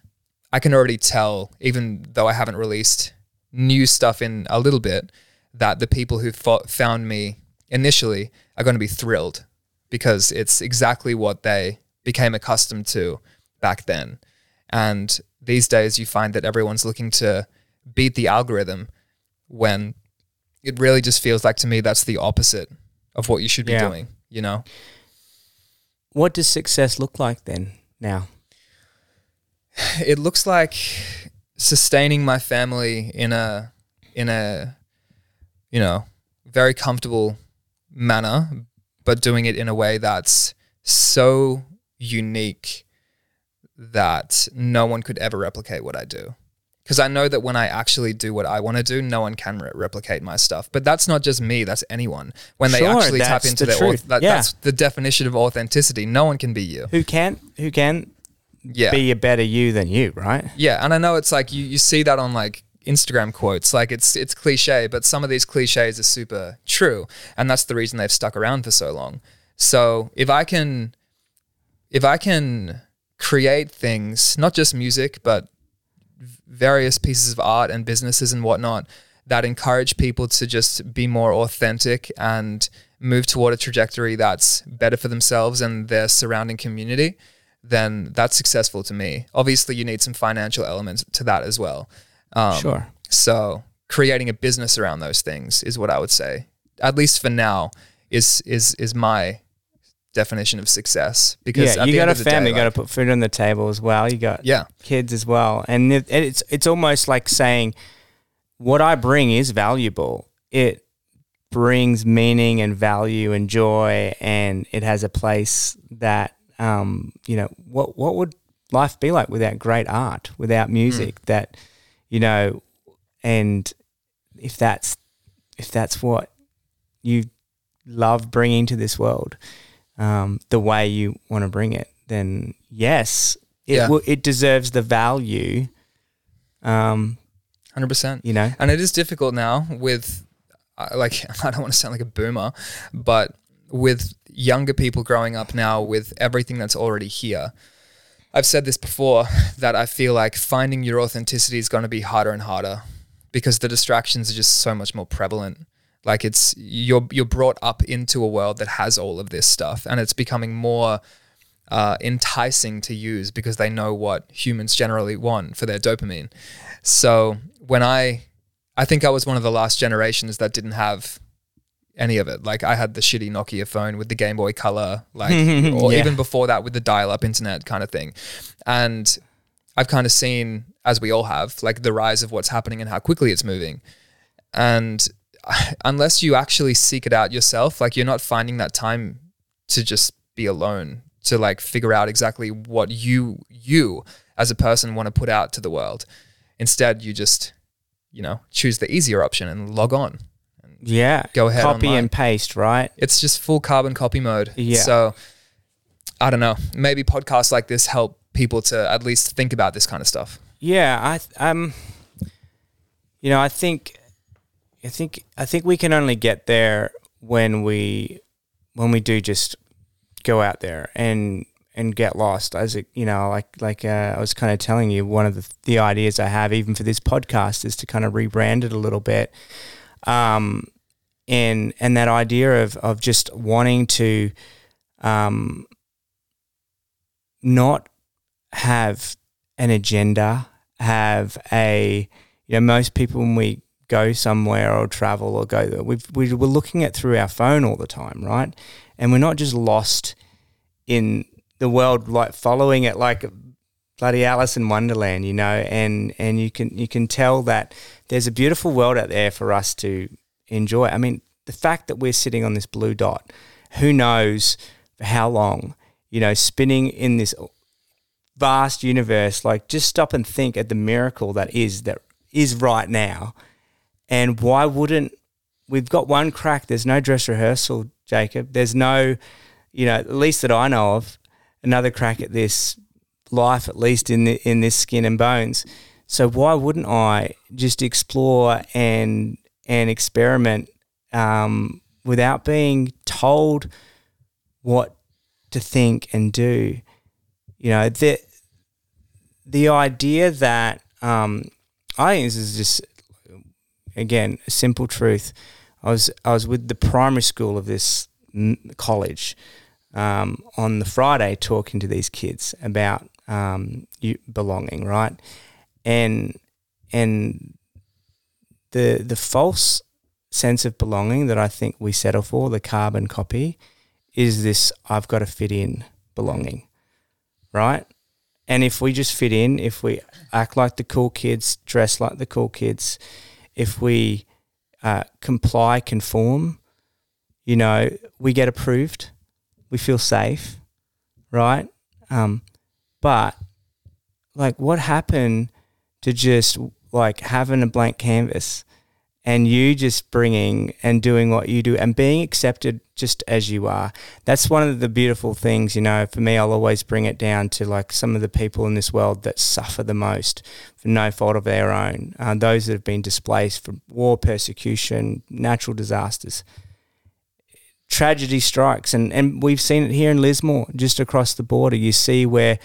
I can already tell, even though I haven't released new stuff in a little bit, that the people who fo- found me initially are going to be thrilled because it's exactly what they became accustomed to back then. And these days, you find that everyone's looking to beat the algorithm when it really just feels like to me that's the opposite of what you should be Yeah. doing, you know? What does success look like then now? it looks like sustaining my family in a in a you know very comfortable manner but doing it in a way that's so unique that no one could ever replicate what I do because I know that when I actually do what I want to do no one can re- replicate my stuff but that's not just me that's anyone when they actually tap into the their truth. auth- that, Yeah. that's the definition of authenticity no one can be you Who can who can yeah be a better you than you, right? Yeah, and I know it's like you, you see that on like Instagram quotes. Like it's it's cliche, but some of these cliches are super true, and that's the reason they've stuck around for so long. So if I can, if I can create things, not just music, but various pieces of art and businesses and whatnot that encourage people to just be more authentic and move toward a trajectory that's better for themselves and their surrounding community, then that's successful to me. Obviously, you need some financial elements to that as well. Um, Sure. So creating a business around those things is what I would say, at least for now, is is is my definition of success. Because yeah, you got a day, family, you got to put food on the table as well. You got yeah, kids as well, and it, it's it's almost like saying what I bring is valuable. It brings meaning and value and joy, and it has a place that um, you know what what would life be like without great art, without music? That you know, and if that's if that's what you love bringing to this world, um, the way you want to bring it, then yes, it Yeah. will, it deserves the value. Um, hundred percent. you know, And it is difficult now with, uh, like, [LAUGHS] I don't want to sound like a boomer, but with younger people growing up now with everything that's already here. I've said this before that I feel like finding your authenticity is going to be harder and harder because the distractions are just so much more prevalent. Like it's you're you're brought up into a world that has all of this stuff, and it's becoming more uh, enticing to use because they know what humans generally want for their dopamine. So when I, I think I was one of the last generations that didn't have any of it. Like I had the shitty Nokia phone with the Game Boy Color, like, [LAUGHS] or Yeah. even before that with the dial-up internet kind of thing. And I've kind of seen, as we all have, like the rise of what's happening and how quickly it's moving. And [LAUGHS] unless you actually seek it out yourself, like you're not finding that time to just be alone, to like figure out exactly what you you as a person want to put out to the world. Instead, you just, you know, choose the easier option and log on. yeah, Go ahead copy online. and paste, right? It's just full carbon copy mode. Yeah. So I don't know. Maybe podcasts like this help people to at least think about this kind of stuff. Yeah, I um, you know, I think, I think, I think we can only get there when we, when we do just go out there and and get lost. As it you know like like uh, I was kind of telling you one of the the ideas I have even for this podcast is to kind of rebrand it a little bit. Um and and that idea of of just wanting to um not have an agenda have a you know most people when we go somewhere or travel or go we've, we, we're looking at through our phone all the time right and we're not just lost in the world like following it like bloody Alice in Wonderland, you know, and and you can you can tell that there's a beautiful world out there for us to enjoy. I mean, the fact that we're sitting on this blue dot, who knows for how long, you know, spinning in this vast universe, like just stop and think at the miracle that is that is right now. And why wouldn't we've got one crack, there's no dress rehearsal, Jacob. There's no, you know, at least that I know of, another crack at this life, at least in the, in this skin and bones. So why wouldn't I just explore and and experiment um, without being told what to think and do? You know the the idea that um, I think this is just again a simple truth. I was I was with the primary school of this college um, on the Friday talking to these kids about um, belonging, right? And and the the false sense of belonging that I think we settle for, the carbon copy, is this I've got to fit in belonging, right? And if we just fit in, if we act like the cool kids, dress like the cool kids, if we uh, comply, conform, you know, we get approved we feel safe, right? Um, but like, what happened to just like having a blank canvas and you just bringing and doing what you do and being accepted just as you are? That's one of the beautiful things, you know. For me, I'll always bring it down to like some of the people in this world that suffer the most for no fault of their own, uh, those that have been displaced from war, persecution, natural disasters tragedy strikes, and, and we've seen it here in Lismore, just across the border. You see where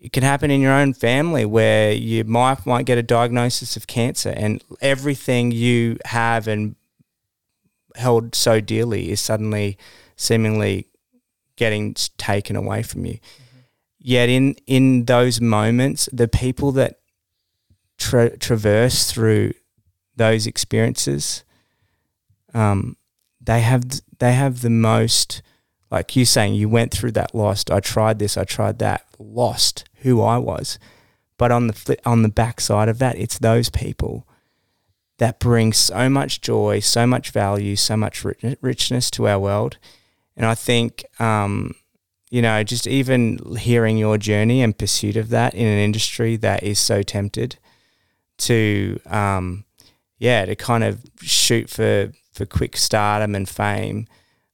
it can happen in your own family, where your wife might get a diagnosis of cancer, and everything you have and held so dearly is suddenly seemingly getting taken away from you. Mm-hmm. Yet in in those moments, the people that tra- traverse through those experiences, um, they have they have the most like you saying you went through that lost i tried this i tried that. Lost who i was. But on the flip, on the backside of that it's those people that bring so much joy so much value so much richness to our world. And i think um, you know just even hearing your journey and pursuit of that in an industry that is so tempted to um, yeah to kind of shoot for for quick stardom and fame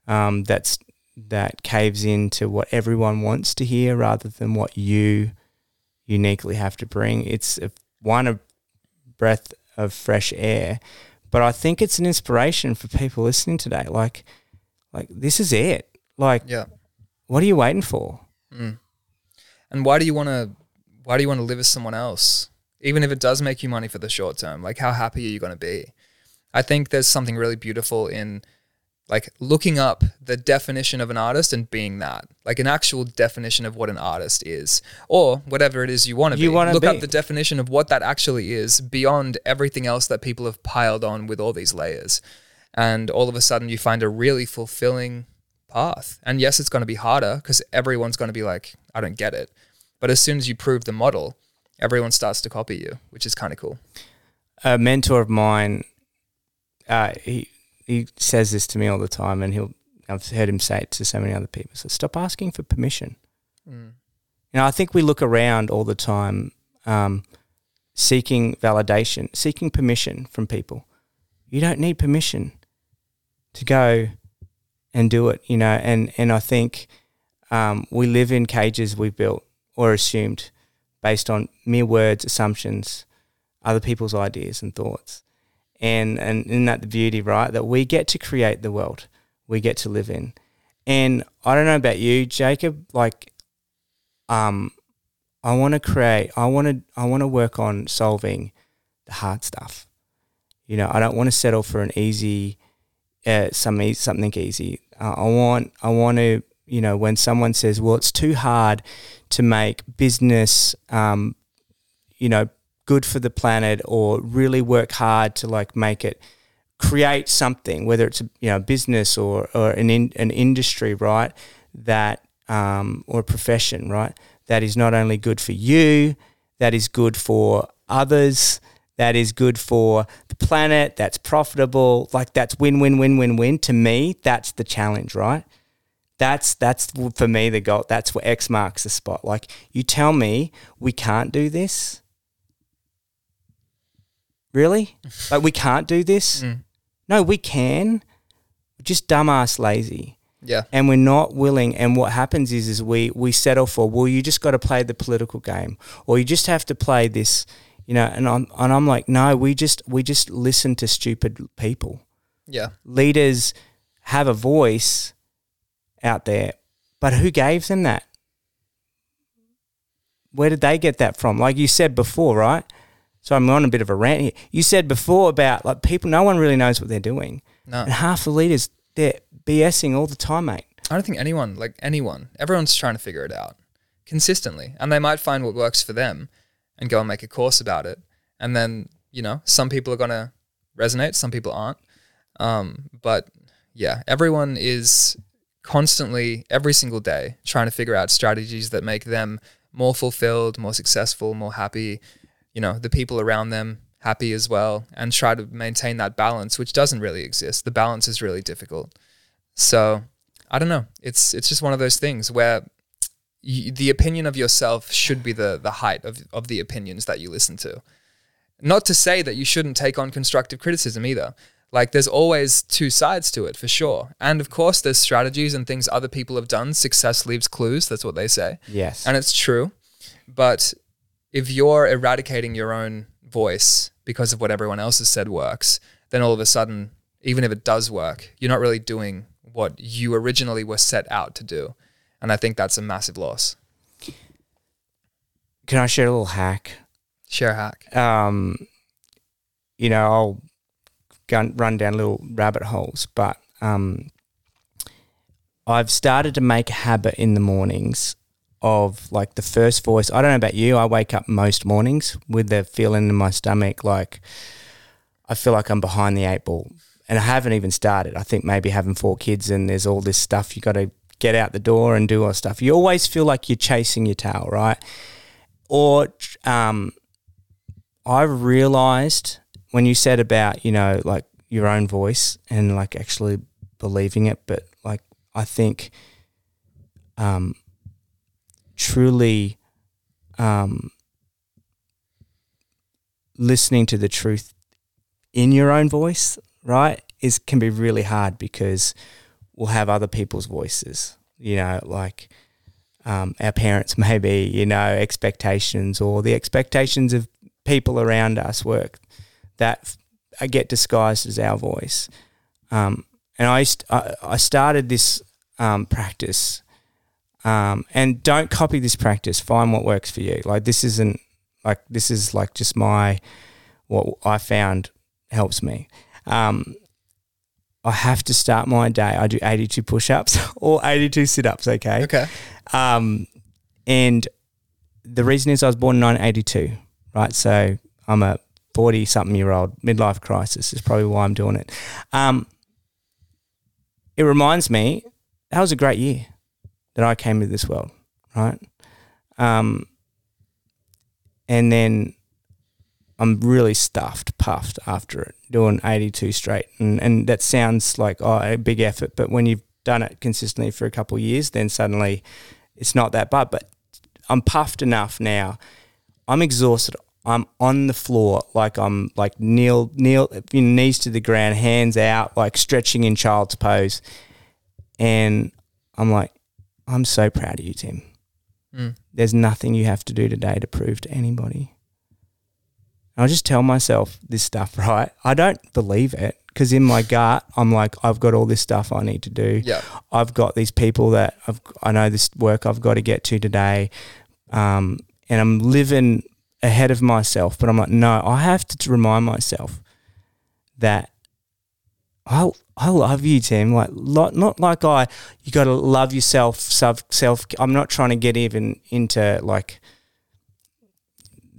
um, that's that caves into what everyone wants to hear rather than what you uniquely have to bring. It's a, one a breath of fresh air, but I think it's an inspiration for people listening today. Like, like this is it. Like, yeah. What are you waiting for? Mm. And why do you want to? Why do you want to live as someone else? Even if it does make you money for the short term, like how happy are you going to be? I think there's something really beautiful in like looking up the definition of an artist and being that, like an actual definition of what an artist is, or whatever it is you want to be. you want to be. Look be. up the definition of what that actually is beyond everything else that people have piled on with all these layers, and all of a sudden you find a really fulfilling path. And yes, it's going to be harder because everyone's going to be like, I don't get it, but as soon as you prove the model, everyone starts to copy you, which is kind of cool. A mentor of mine, uh, he he says this to me all the time, and he'll I've heard him say it to so many other people. So stop asking for permission. Mm. You know, I think we look around all the time, um, seeking validation, seeking permission from people. You don't need permission to go and do it. You know, and and I think um, we live in cages we've built or assumed based on mere words, assumptions, other people's ideas and thoughts and and isn't that the beauty, right? That we get to create the world we get to live in. And I don't know about you, Jacob. Like, um, I want to create. I want to. I want to work on solving the hard stuff. You know, I don't want to settle for an easy, uh, some something easy. Uh, I want. I want to. You know, when someone says, "Well, it's too hard to make business," um, you know, good for the planet, or really work hard to like make it create something, whether it's a you know business or or an in, an industry, right? That um, or a profession, right? That is not only good for you, that is good for others, that is good for the planet, that's profitable, like that's win win win win win. To me, that's the challenge, right? That's that's for me the goal. That's where X marks the spot. Like you tell me we can't do this. Really? [LAUGHS] like we can't do this? Mm. No, we can. We're just dumbass lazy Yeah. and we're not willing and what happens is is we we settle for well you just got to play the political game or you just have to play this you know and I'm and I'm like no we just we just listen to stupid people Yeah. leaders have a voice out there but who gave them that where did they get that from like you said before right so I'm on a bit of a rant here you said before about like people no one really knows what they're doing No. and half the leaders they're BSing all the time mate I don't think anyone, like anyone, everyone's trying to figure it out consistently. And they might find what works for them and go and make a course about it. And then, you know, some people are going to resonate, some people aren't. Um, but yeah, everyone is constantly, every single day, trying to figure out strategies that make them more fulfilled, more successful, more happy, you know, the people around them happy as well, and try to maintain that balance, which doesn't really exist. The balance is really difficult. So I don't know. It's it's just one of those things where y the opinion of yourself should be the the height of of the opinions that you listen to. Not to say that you shouldn't take on constructive criticism either. Like there's always two sides to it for sure. And of course there's strategies and things other people have done. Success leaves clues, that's what they say. yes And it's true. But if you're eradicating your own voice because of what everyone else has said works, then all of a sudden, even if it does work, you're not really doing what you originally were set out to do. And I think that's a massive loss. Can I share a little hack? Share a hack. Um, you know, I'll gun, run down little rabbit holes, but um, I've started to make a habit in the mornings of like the first voice. I don't know about you. I wake up most mornings with the feeling in my stomach like I feel like I'm behind the eight ball. And I haven't even started. I think maybe having four kids and there's all this stuff you got to get out the door and do all stuff. You always feel like you're chasing your tail, right? Or um, I've realized when you said about, you know, like your own voice and like actually believing it, but like I think um, truly um, listening to the truth in your own voice, right, is can be really hard because we'll have other people's voices, you know, like um, our parents [LAUGHS] maybe, you know, expectations or the expectations of people around us work that f- get disguised as our voice. Um, and I, st- I started this um, practice um, and don't copy this practice. Find what works for you. Like this isn't like this is like just my what I found helps me. Um, I have to start my day. I do 82 push-ups [LAUGHS] or 82 sit-ups. Okay. Okay. Um, and the reason is I was born in 1982, right? So I'm a 40 something year old midlife crisis is probably why I'm doing it. Um, it reminds me that was a great year that I came to this world, right? Um, and then I'm really stuffed, puffed after it, doing 82 straight. And, and that sounds like oh, a big effort, but when you've done it consistently for a couple of years, then suddenly it's not that bad. But I'm puffed enough now. I'm exhausted. I'm on the floor, like I'm like kneel, kneel, knees to the ground, hands out, like stretching in child's pose. And I'm like, I'm so proud of you, Tim. Mm. There's nothing you have to do today to prove to anybody. I'll just tell myself this stuff, [LAUGHS] right? I don't believe it because in my gut, I'm like, I've got all this stuff I need to do. Yeah. I've got these people that I've, I know this work I've got to get to today. Um, and I'm living ahead of myself, but I'm like, no, I have to remind myself that I I love you, Tim. Like, not like I, you got to love yourself. Self, self. I'm not trying to get even into like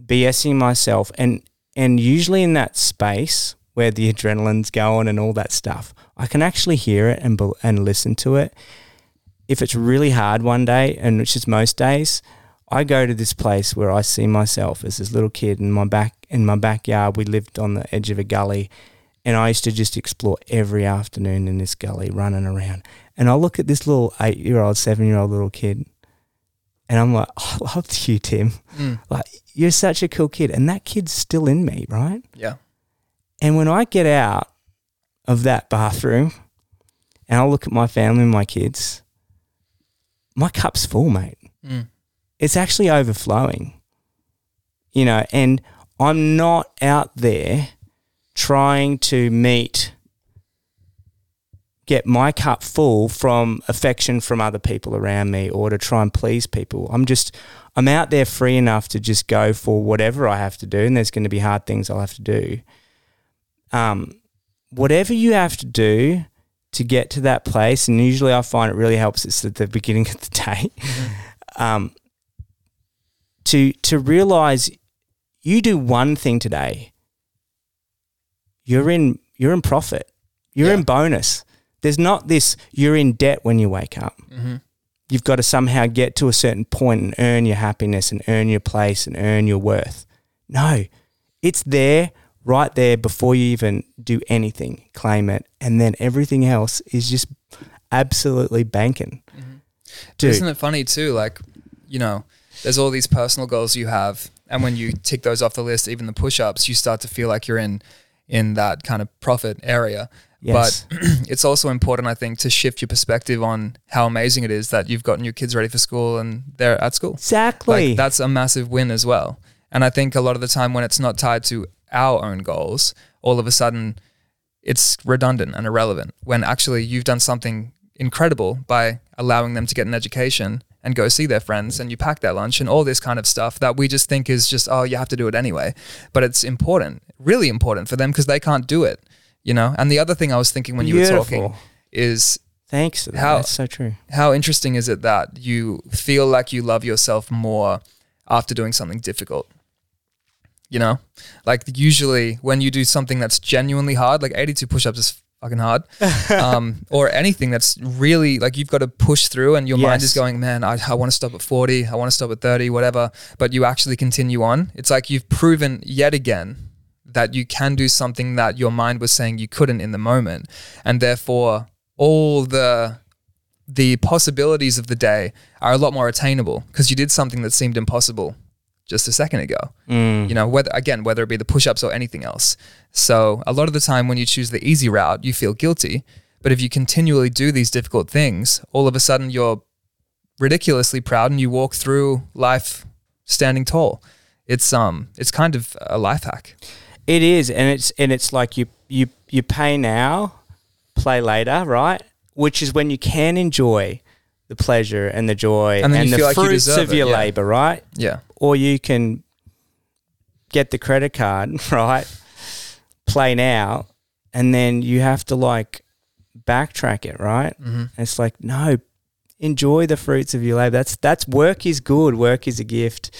BSing myself, and and usually in that space where the adrenaline's going and all that stuff, I can actually hear it and and listen to it. If it's really hard one day, and which is most days, I go to this place where I see myself as this little kid in my back in my backyard. We lived on the edge of a gully and I used to just explore every afternoon in this gully, running around. And I look at this little eight year old, seven year old little kid, and I'm like, oh, [LAUGHS] I loved you, Tim. Mm. Like, you're such a cool kid. And that kid's still in me, right? Yeah. And when I get out of that bathroom and I look at my family and my kids, my cup's full, mate. Mm. It's actually overflowing, you know, and I'm not out there trying to meet get my cup full from affection from other people around me or to try and please people. I'm just I'm out there free enough to just go for whatever I have to do and there's going to be hard things I'll have to do. Um whatever you have to do to get to that place and usually I find it really helps it's at the beginning [LAUGHS] of the day. Mm-hmm. Um to to realize you do one thing today you're in you're in profit. You're yeah. in bonus. There's not this you're in debt when you wake up. Mm-hmm. You've got to somehow get to a certain point and earn your happiness and earn your place and earn your worth. No, it's there right there before you even do anything. Claim it, and then everything else is just absolutely banking. Mm-hmm. Dude, isn't it funny too? Like, you know, there's all these personal goals you have, and when you tick those off the list, even the push-ups, you start to feel like you're in in that kind of profit area. Yes. But [CLEARS THROAT] it's also important, I think, to shift your perspective on how amazing it is that you've gotten your kids ready for school and they're at school. Exactly. Like, that's a massive win as well. And I think a lot of the time when it's not tied to our own goals, all of a sudden it's redundant and irrelevant when actually you've done something incredible by allowing them to get an education and go see their friends and you pack their lunch and all this kind of stuff that we just think is just, oh, you have to do it anyway. But it's important, really important for them because they can't do it, you know? And the other thing I was thinking when Beautiful. you were talking is Thanks. How, That's so true. How interesting is it that you feel like you love yourself more after doing something difficult? You know, like usually when you do something that's genuinely hard, like 82 push ups is fucking hard, [LAUGHS] um, or anything that's really like you've got to push through, and your yes. mind is going, man, I, I want to stop at forty, I want to stop at thirty, whatever. But you actually continue on. It's like you've proven yet again that you can do something that your mind was saying you couldn't in the moment, and therefore all the the possibilities of the day are a lot more attainable because you did something that seemed impossible just a second ago. Mm. You know, whether again, whether it be the push-ups or anything else. So a lot of the time when you choose the easy route, you feel guilty. But if you continually do these difficult things, all of a sudden you're ridiculously proud and you walk through life standing tall. It's um it's kind of a life hack. It is, and it's and it's like you you you pay now, play later, right? Which is when you can enjoy the pleasure and the joy and, and the like fruits of your yeah. labor, right? Yeah or you can get the credit card, [LAUGHS] right? Play now, and then you have to like backtrack it, right? Mm-hmm. It's like no, enjoy the fruits of your labor. That's that's work is good. Work is a gift.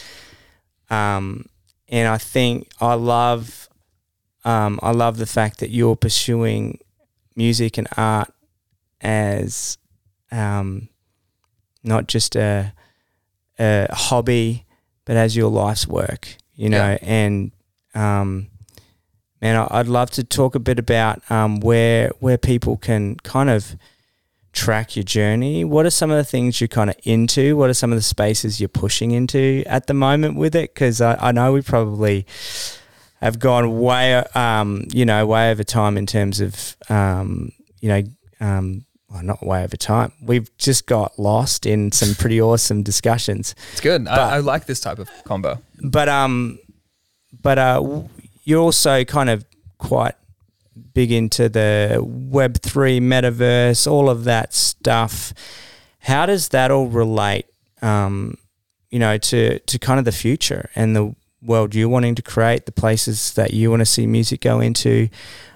Um, and I think I love, um, I love the fact that you're pursuing music and art as, um, not just a, a hobby but as your life's work, you know. Yeah. And um, man, I'd love to talk a bit about um, where where people can kind of track your journey. What are some of the things you're kind of into? What are some of the spaces you're pushing into at the moment with it? Because I, I know we probably have gone way, um, you know, way over time in terms of, um, you know, um, well, not way over time. We've just got lost in some pretty awesome discussions. It's good. But, I, I, like this type of combo. But um, but uh, you're also kind of quite big into the Web three metaverse, all of that stuff. How does that all relate? Um, you know, to to kind of the future and the world you're wanting to create, the places that you want to see music go into.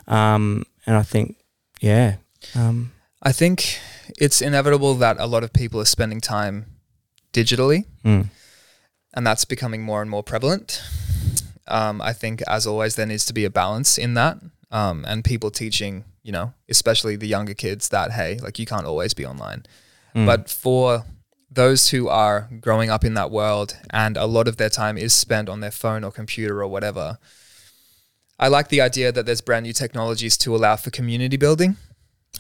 Um, and I think, yeah. Um, I think it's inevitable that a lot of people are spending time digitally, mm, and that's becoming more and more prevalent. Um, I think, as always, there needs to be a balance in that, um, and people teaching, you know, especially the younger kids, that hey, like you can't always be online. mm, But for those who are growing up in that world and a lot of their time is spent on their phone or computer or whatever, I like the idea that there's brand new technologies to allow for community building.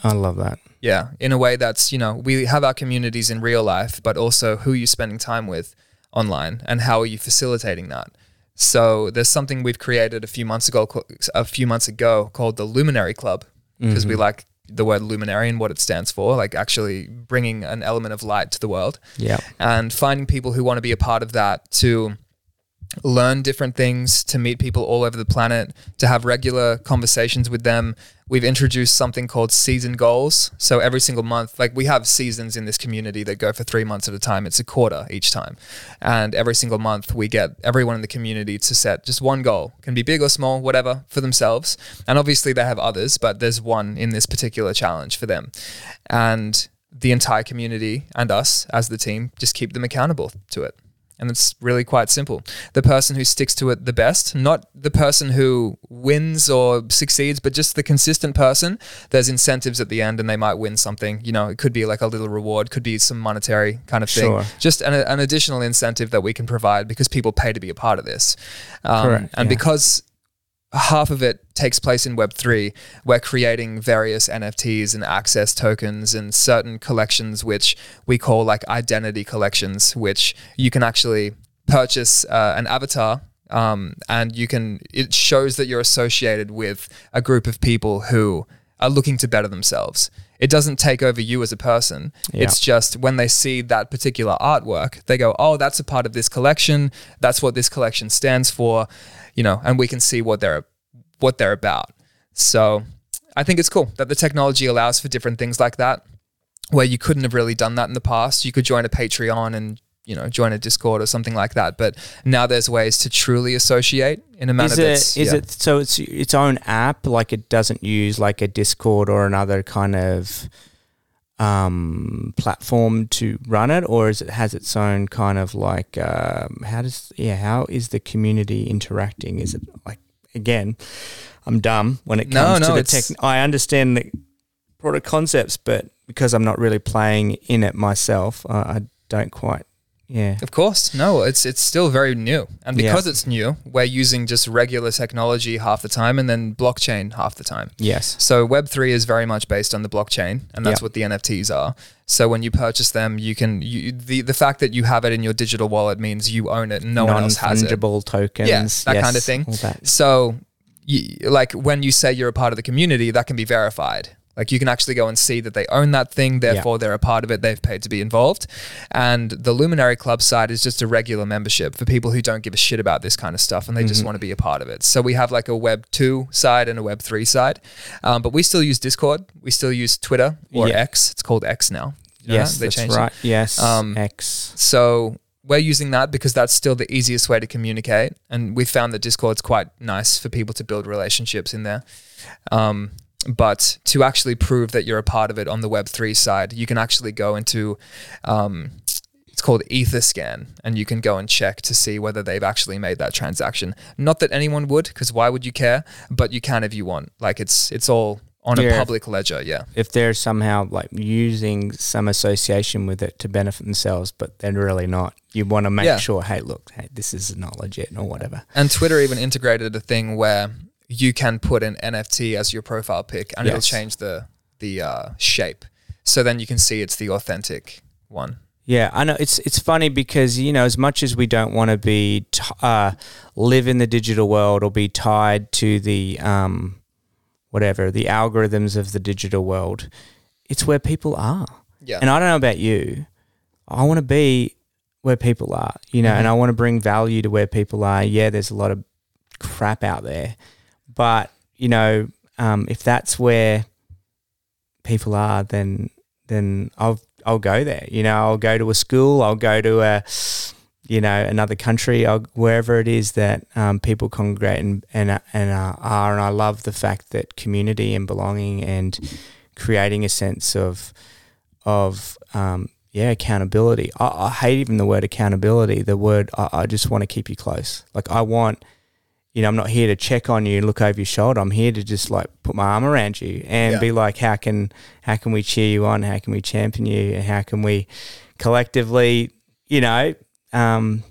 I love that. Yeah, in a way that's, you know, we have our communities in real life, but also who are you spending time with online and how are you facilitating that? So there's something we've created a few months ago, a few months ago called the Luminary Club because we Mhm. like the word luminary and what it stands for, like actually bringing an element of light to the world Yeah. and finding people who want to be a part of that to learn different things, to meet people all over the planet, to have regular conversations with them. We've introduced something called season goals. So every single month, like we have seasons in this community that go for three months at a time. It's a quarter each time. And every single month, we get everyone in the community to set just one goal, can be big or small, whatever, for themselves. And obviously, they have others, but there's one in this particular challenge for them. And the entire community and us as the team just keep them accountable to it. And it's really quite simple. The person who sticks to it the best, not the person who wins or succeeds, but just the consistent person. There's incentives at the end and they might win something. You know, it could be like a little reward, could be some monetary kind of thing. Sure. Just an, an additional incentive that we can provide because people pay to be a part of this. Um, Correct, And yeah. because half of it takes place in Web3. We're creating various NFTs and access tokens and certain collections, which we call like identity collections, which you can actually purchase uh, an avatar. Um, and you can, it shows that you're associated with a group of people who are looking to better themselves. It doesn't take over you as a person. Yeah. It's just when they see that particular artwork, they go, "Oh, that's a part of this collection. That's what this collection stands for," you know, and we can see what they're what they're about. So, I think it's cool that the technology allows for different things like that, where you couldn't have really done that in the past. You could join a Patreon and you know join a Discord or something like that, but now there's ways to truly associate in a manner Is that's it is yeah. it so it's its own app like it doesn't use like a Discord or another kind of um platform to run it or is it has its own kind of like um how does yeah how is the community interacting? Is it like again I'm dumb when it comes no, to the tech I understand the product concepts but because I'm not really playing in it myself I, I don't quite yeah Of course, no. It's it's still very new, and Yeah. because it's new, we're using just regular technology half the time, and then blockchain half the time. yes So Web three is very much based on the blockchain, and that's Yeah. what the NFTs are. So when you purchase them, you can you, the the fact that you have it in your digital wallet means you own it, and no one else has it. non-fungible tokens Yeah, that kind of thing. So, you, like when you say you're a part of the community, that can be verified. Like you can actually go and see that they own that thing, therefore they're a part of it. They've paid to be involved. And the Luminary Club side is just a regular membership for people who don't give a shit about this kind of stuff and they just Mhm. want to be a part of it. So we have like a Web two side and a Web three side, um, but we still use Discord. We still use Twitter or Yeah. X. It's called X now. You yes? They that's changed it. right. Yes, Um, X. So we're using that because that's still the easiest way to communicate. And we found that Discord's quite nice for people to build relationships in there. Um, but to actually prove that you're a part of it on the Web3 side, you can actually go into um, it's called Etherscan, and you can go and check to see whether they've actually made that transaction. Not that anyone would, because why would you care? But you can if you want. Like it's it's all on a public ledger. Yeah. If they're somehow like using some association with it to benefit themselves, but they're really not, you want to make Yeah. sure, hey, look, hey, this is not legit or whatever. And Twitter even integrated a thing where you can put an NFT as your profile pic, and it'll change the the uh, shape. So then you can see it's the authentic one. Yeah, I know it's it's funny because you know as much as we don't want to be t- uh, live in the digital world or be tied to the um, whatever the algorithms of the digital world, it's where people are. Yeah. And I don't know about you, I want to be where people are, you know, and Mhm. I want to bring value to where people are. Yeah, there's a lot of crap out there. But you know, um, if that's where people are, then then I'll I'll go there. You know, I'll go to a school. I'll go to a you know another country. I'll, wherever it is that um, people congregate and and and uh, are. And I love the fact that community and belonging and creating a sense of of um, yeah accountability. I, I, hate even the word accountability. The word I, I just want to keep you close. Like I want you know, I'm not here to check on you and look over your shoulder. I'm here to just like put my arm around you and yeah. be like, how can how can we cheer you on? How can we champion you? And how can we collectively, you know, um,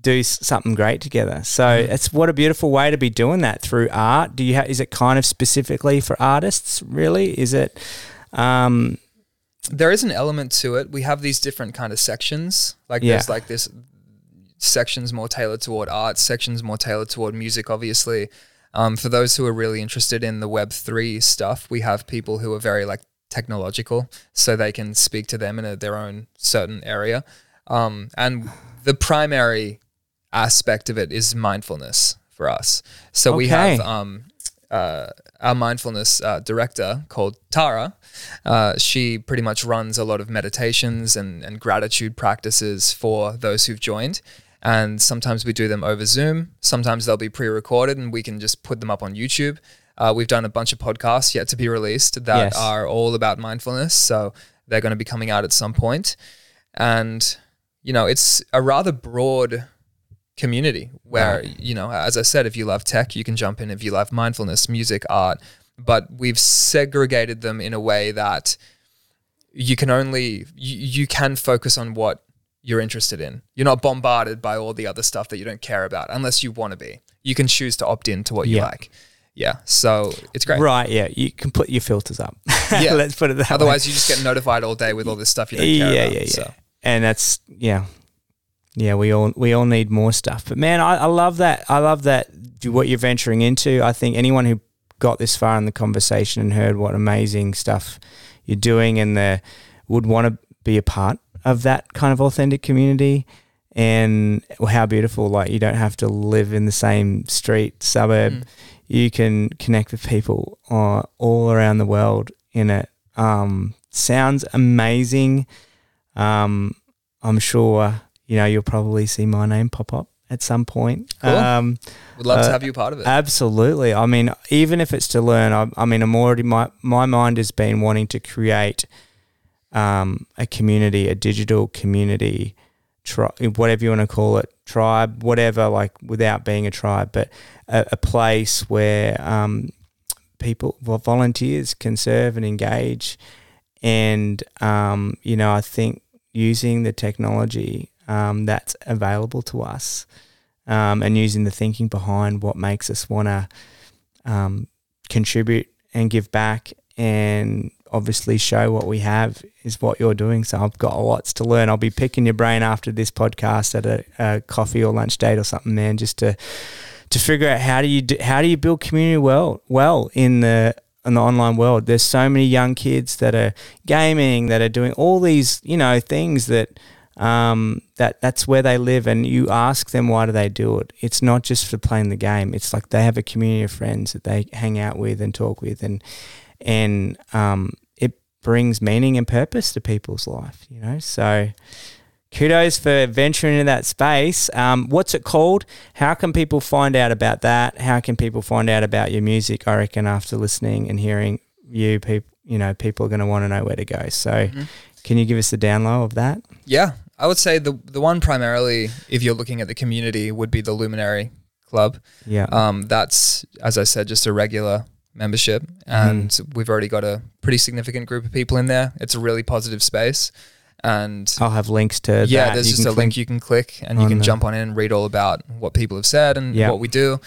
do something great together? So mm-hmm. it's what a beautiful way to be doing that through art. Do you have? Is it kind of specifically for artists? Really? Is it? Um, there is an element to it. We have these different kind of sections. Like yeah. there's like this sections more tailored toward art, sections more tailored toward music, obviously. Um, for those who are really interested in the Web3 stuff, we have people who are very like technological, so they can speak to them in a, their own certain area. Um, and the primary aspect of it is mindfulness for us. So okay. we have um, uh, our mindfulness uh, director called Tara. Uh, she pretty much runs a lot of meditations and, and gratitude practices for those who've joined and sometimes we do them over Zoom. Sometimes they'll be pre-recorded, and we can just put them up on YouTube. Uh, we've done a bunch of podcasts yet to be released that yes. are all about mindfulness, so they're going to be coming out at some point. And you know, it's a rather broad community where right. you know, as I said, if you love tech, you can jump in. If you love mindfulness, music, art, but we've segregated them in a way that you can only you, you can focus on what you're interested in. You're not bombarded by all the other stuff that you don't care about unless you want to be. You can choose to opt in to what you yeah. like. Yeah. So it's great. Right. Yeah. You can put your filters up. [LAUGHS] Yeah. Let's put it that Otherwise, way. you just get notified all day with all this stuff you don't care yeah, about. Yeah. Yeah. So. And that's, yeah. Yeah. We all, we all need more stuff. But man, I, I love that. I love that what you're venturing into. I think anyone who got this far in the conversation and heard what amazing stuff you're doing and the would want to be a part of that kind of authentic community and how beautiful like you don't have to live in the same street suburb. Mm. you can connect with people uh, all around the world in it. Um, sounds amazing. Um, i'm sure you know you'll probably see my name pop up at some point. Cool. um, would love uh, to have you part of it. absolutely. I mean even if it's to learn I, I mean i'm already my my mind has been wanting to create um, a community, a digital community, tri- whatever you want to call it, tribe, whatever, like without being a tribe, but a, a place where um, people, well, volunteers can serve and engage. And, um, you know, I think using the technology um, that's available to us um, and using the thinking behind what makes us want to um, contribute and give back and obviously show what we have is what you're doing. So I've got lots to learn. I'll be picking your brain after this podcast at a, a coffee or lunch date or something, man, just to to figure out how do you do, how do you build community well well in the in the online world. There's so many young kids that are gaming, that are doing all these you know things that. Um, that that's where they live, and you ask them why do they do it. It's not just for playing the game. It's like they have a community of friends that they hang out with and talk with, and and um, it brings meaning and purpose to people's life. You know, so kudos for venturing into that space. Um, what's it called? How can people find out about that? How can people find out about your music? I reckon after listening and hearing you, people, you know, people are going to want to know where to go. So, mm-hmm. can you give us the down low of that? Yeah, I would say the the one primarily, if you're looking at the community, would be the Luminary Club. Yeah, um, that's as I said, just a regular membership, mm-hmm. and mm. we've already got a pretty significant group of people in there. It's a really positive space, and I'll have links to yeah. That. There's you just a link you can click, and you can the jump on in and read all about what people have said and yep. what we do.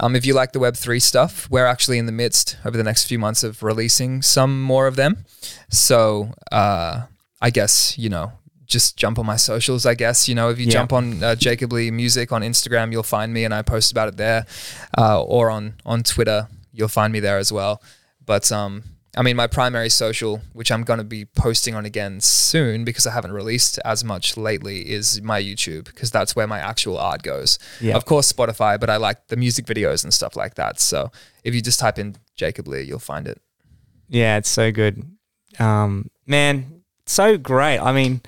Um, if you like the Web three stuff, we're actually in the midst over the next few months of releasing some more of them. So uh, I guess you know just jump on my socials, I guess. You know, if you jump on uh, Jacob Lee Music on Instagram, you'll find me and I post about it there, uh, or on on Twitter you'll find me there as well. But um, I mean, my primary social, which I'm going to be posting on again soon because I haven't released as much lately, is my YouTube because that's where my actual art goes. Yeah. Of course, Spotify, but I like the music videos and stuff like that. So if you just type in Jacob Lee, you'll find it. Yeah, it's so good. Um, man, so great. I mean,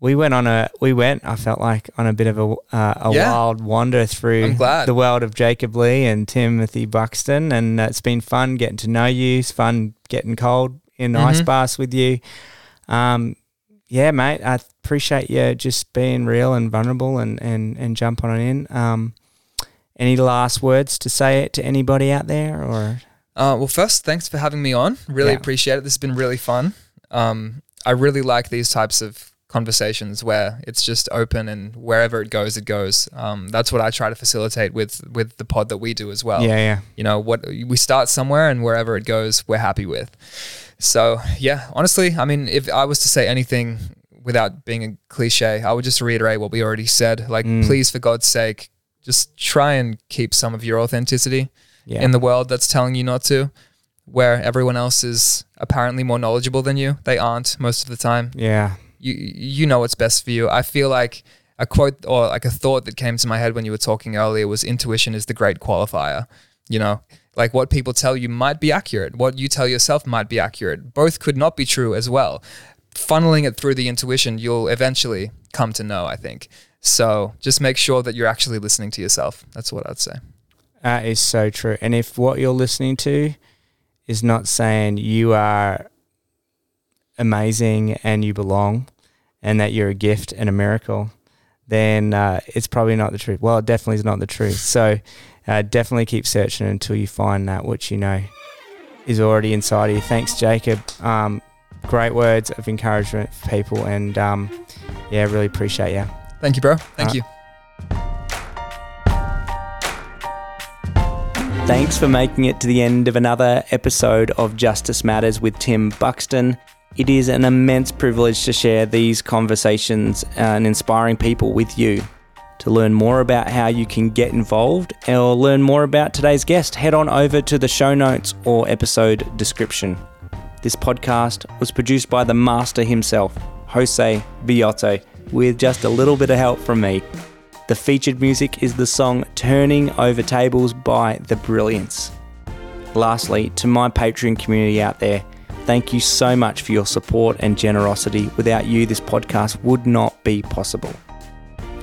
we went on a we went. I felt like on a bit of a uh, a Yeah. wild wander through the world of Jacob Lee and Timothy Buxton, and uh, it's been fun getting to know you. It's fun getting cold in Mhm. ice baths with you. Um, yeah, mate. I appreciate you just being real and vulnerable and and and jumping on in. Um, any last words to say it to anybody out there, or Uh, well, first, thanks for having me on. Really Yeah. appreciate it. This has been really fun. Um, I really like these types of conversations where it's just open and wherever it goes, it goes. Um, that's what I try to facilitate with with the pod that we do as well. yeah, yeah, You know, what we start somewhere and wherever it goes, we're happy with. So yeah, honestly, I mean, if I was to say anything without being a cliche, I would just reiterate what we already said. Like, Mm. please, for God's sake, just try and keep some of your authenticity yeah, in the world that's telling you not to, where everyone else is apparently more knowledgeable than you. They aren't most of the time. yeah, You you know what's best for you. I feel like a quote or like a thought that came to my head when you were talking earlier was intuition is the great qualifier. You know, like what people tell you might be accurate, what you tell yourself might be accurate. Both could not be true as well. Funneling it through the intuition, you'll eventually come to know, I think. So just make sure that you're actually listening to yourself. That's what I'd say. That is so true. And if what you're listening to is not saying you are amazing and you belong and that you're a gift and a miracle, then uh, it's probably not the truth. Well, it definitely is not the truth. So uh, definitely keep searching until you find that which you know is already inside of you. Thanks, Jacob. Um, great words of encouragement for people. And um, yeah, really appreciate you. Thank you, bro. Thank Uh, you. Thanks for making it to the end of another episode of Justice Matters with Tim Buxton. It is an immense privilege to share these conversations uh, and inspiring people with you. To learn more about how you can get involved or learn more about today's guest, head on over to the show notes or episode description. This podcast was produced by the master himself, Jose Villotto, with just a little bit of help from me. The featured music is the song Turning Over Tables by The Brilliance. Lastly, to my Patreon community out there, thank you so much for your support and generosity. Without you, this podcast would not be possible.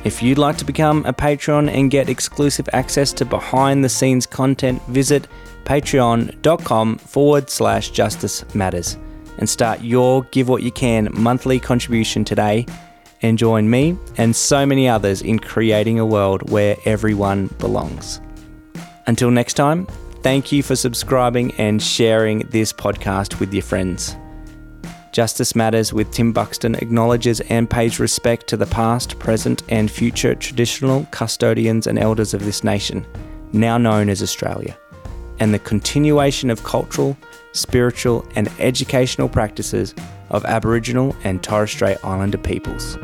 If you'd like to become a Patreon and get exclusive access to behind the scenes content, visit patreon.com forward slash justice matters and start your Give What You Can monthly contribution today and join me and so many others in creating a world where everyone belongs. Until next time, thank you for subscribing and sharing this podcast with your friends. Justice Matters with Tim Buxton acknowledges and pays respect to the past, present, and future traditional custodians and elders of this nation, now known as Australia, and the continuation of cultural, spiritual, and educational practices of Aboriginal and Torres Strait Islander peoples.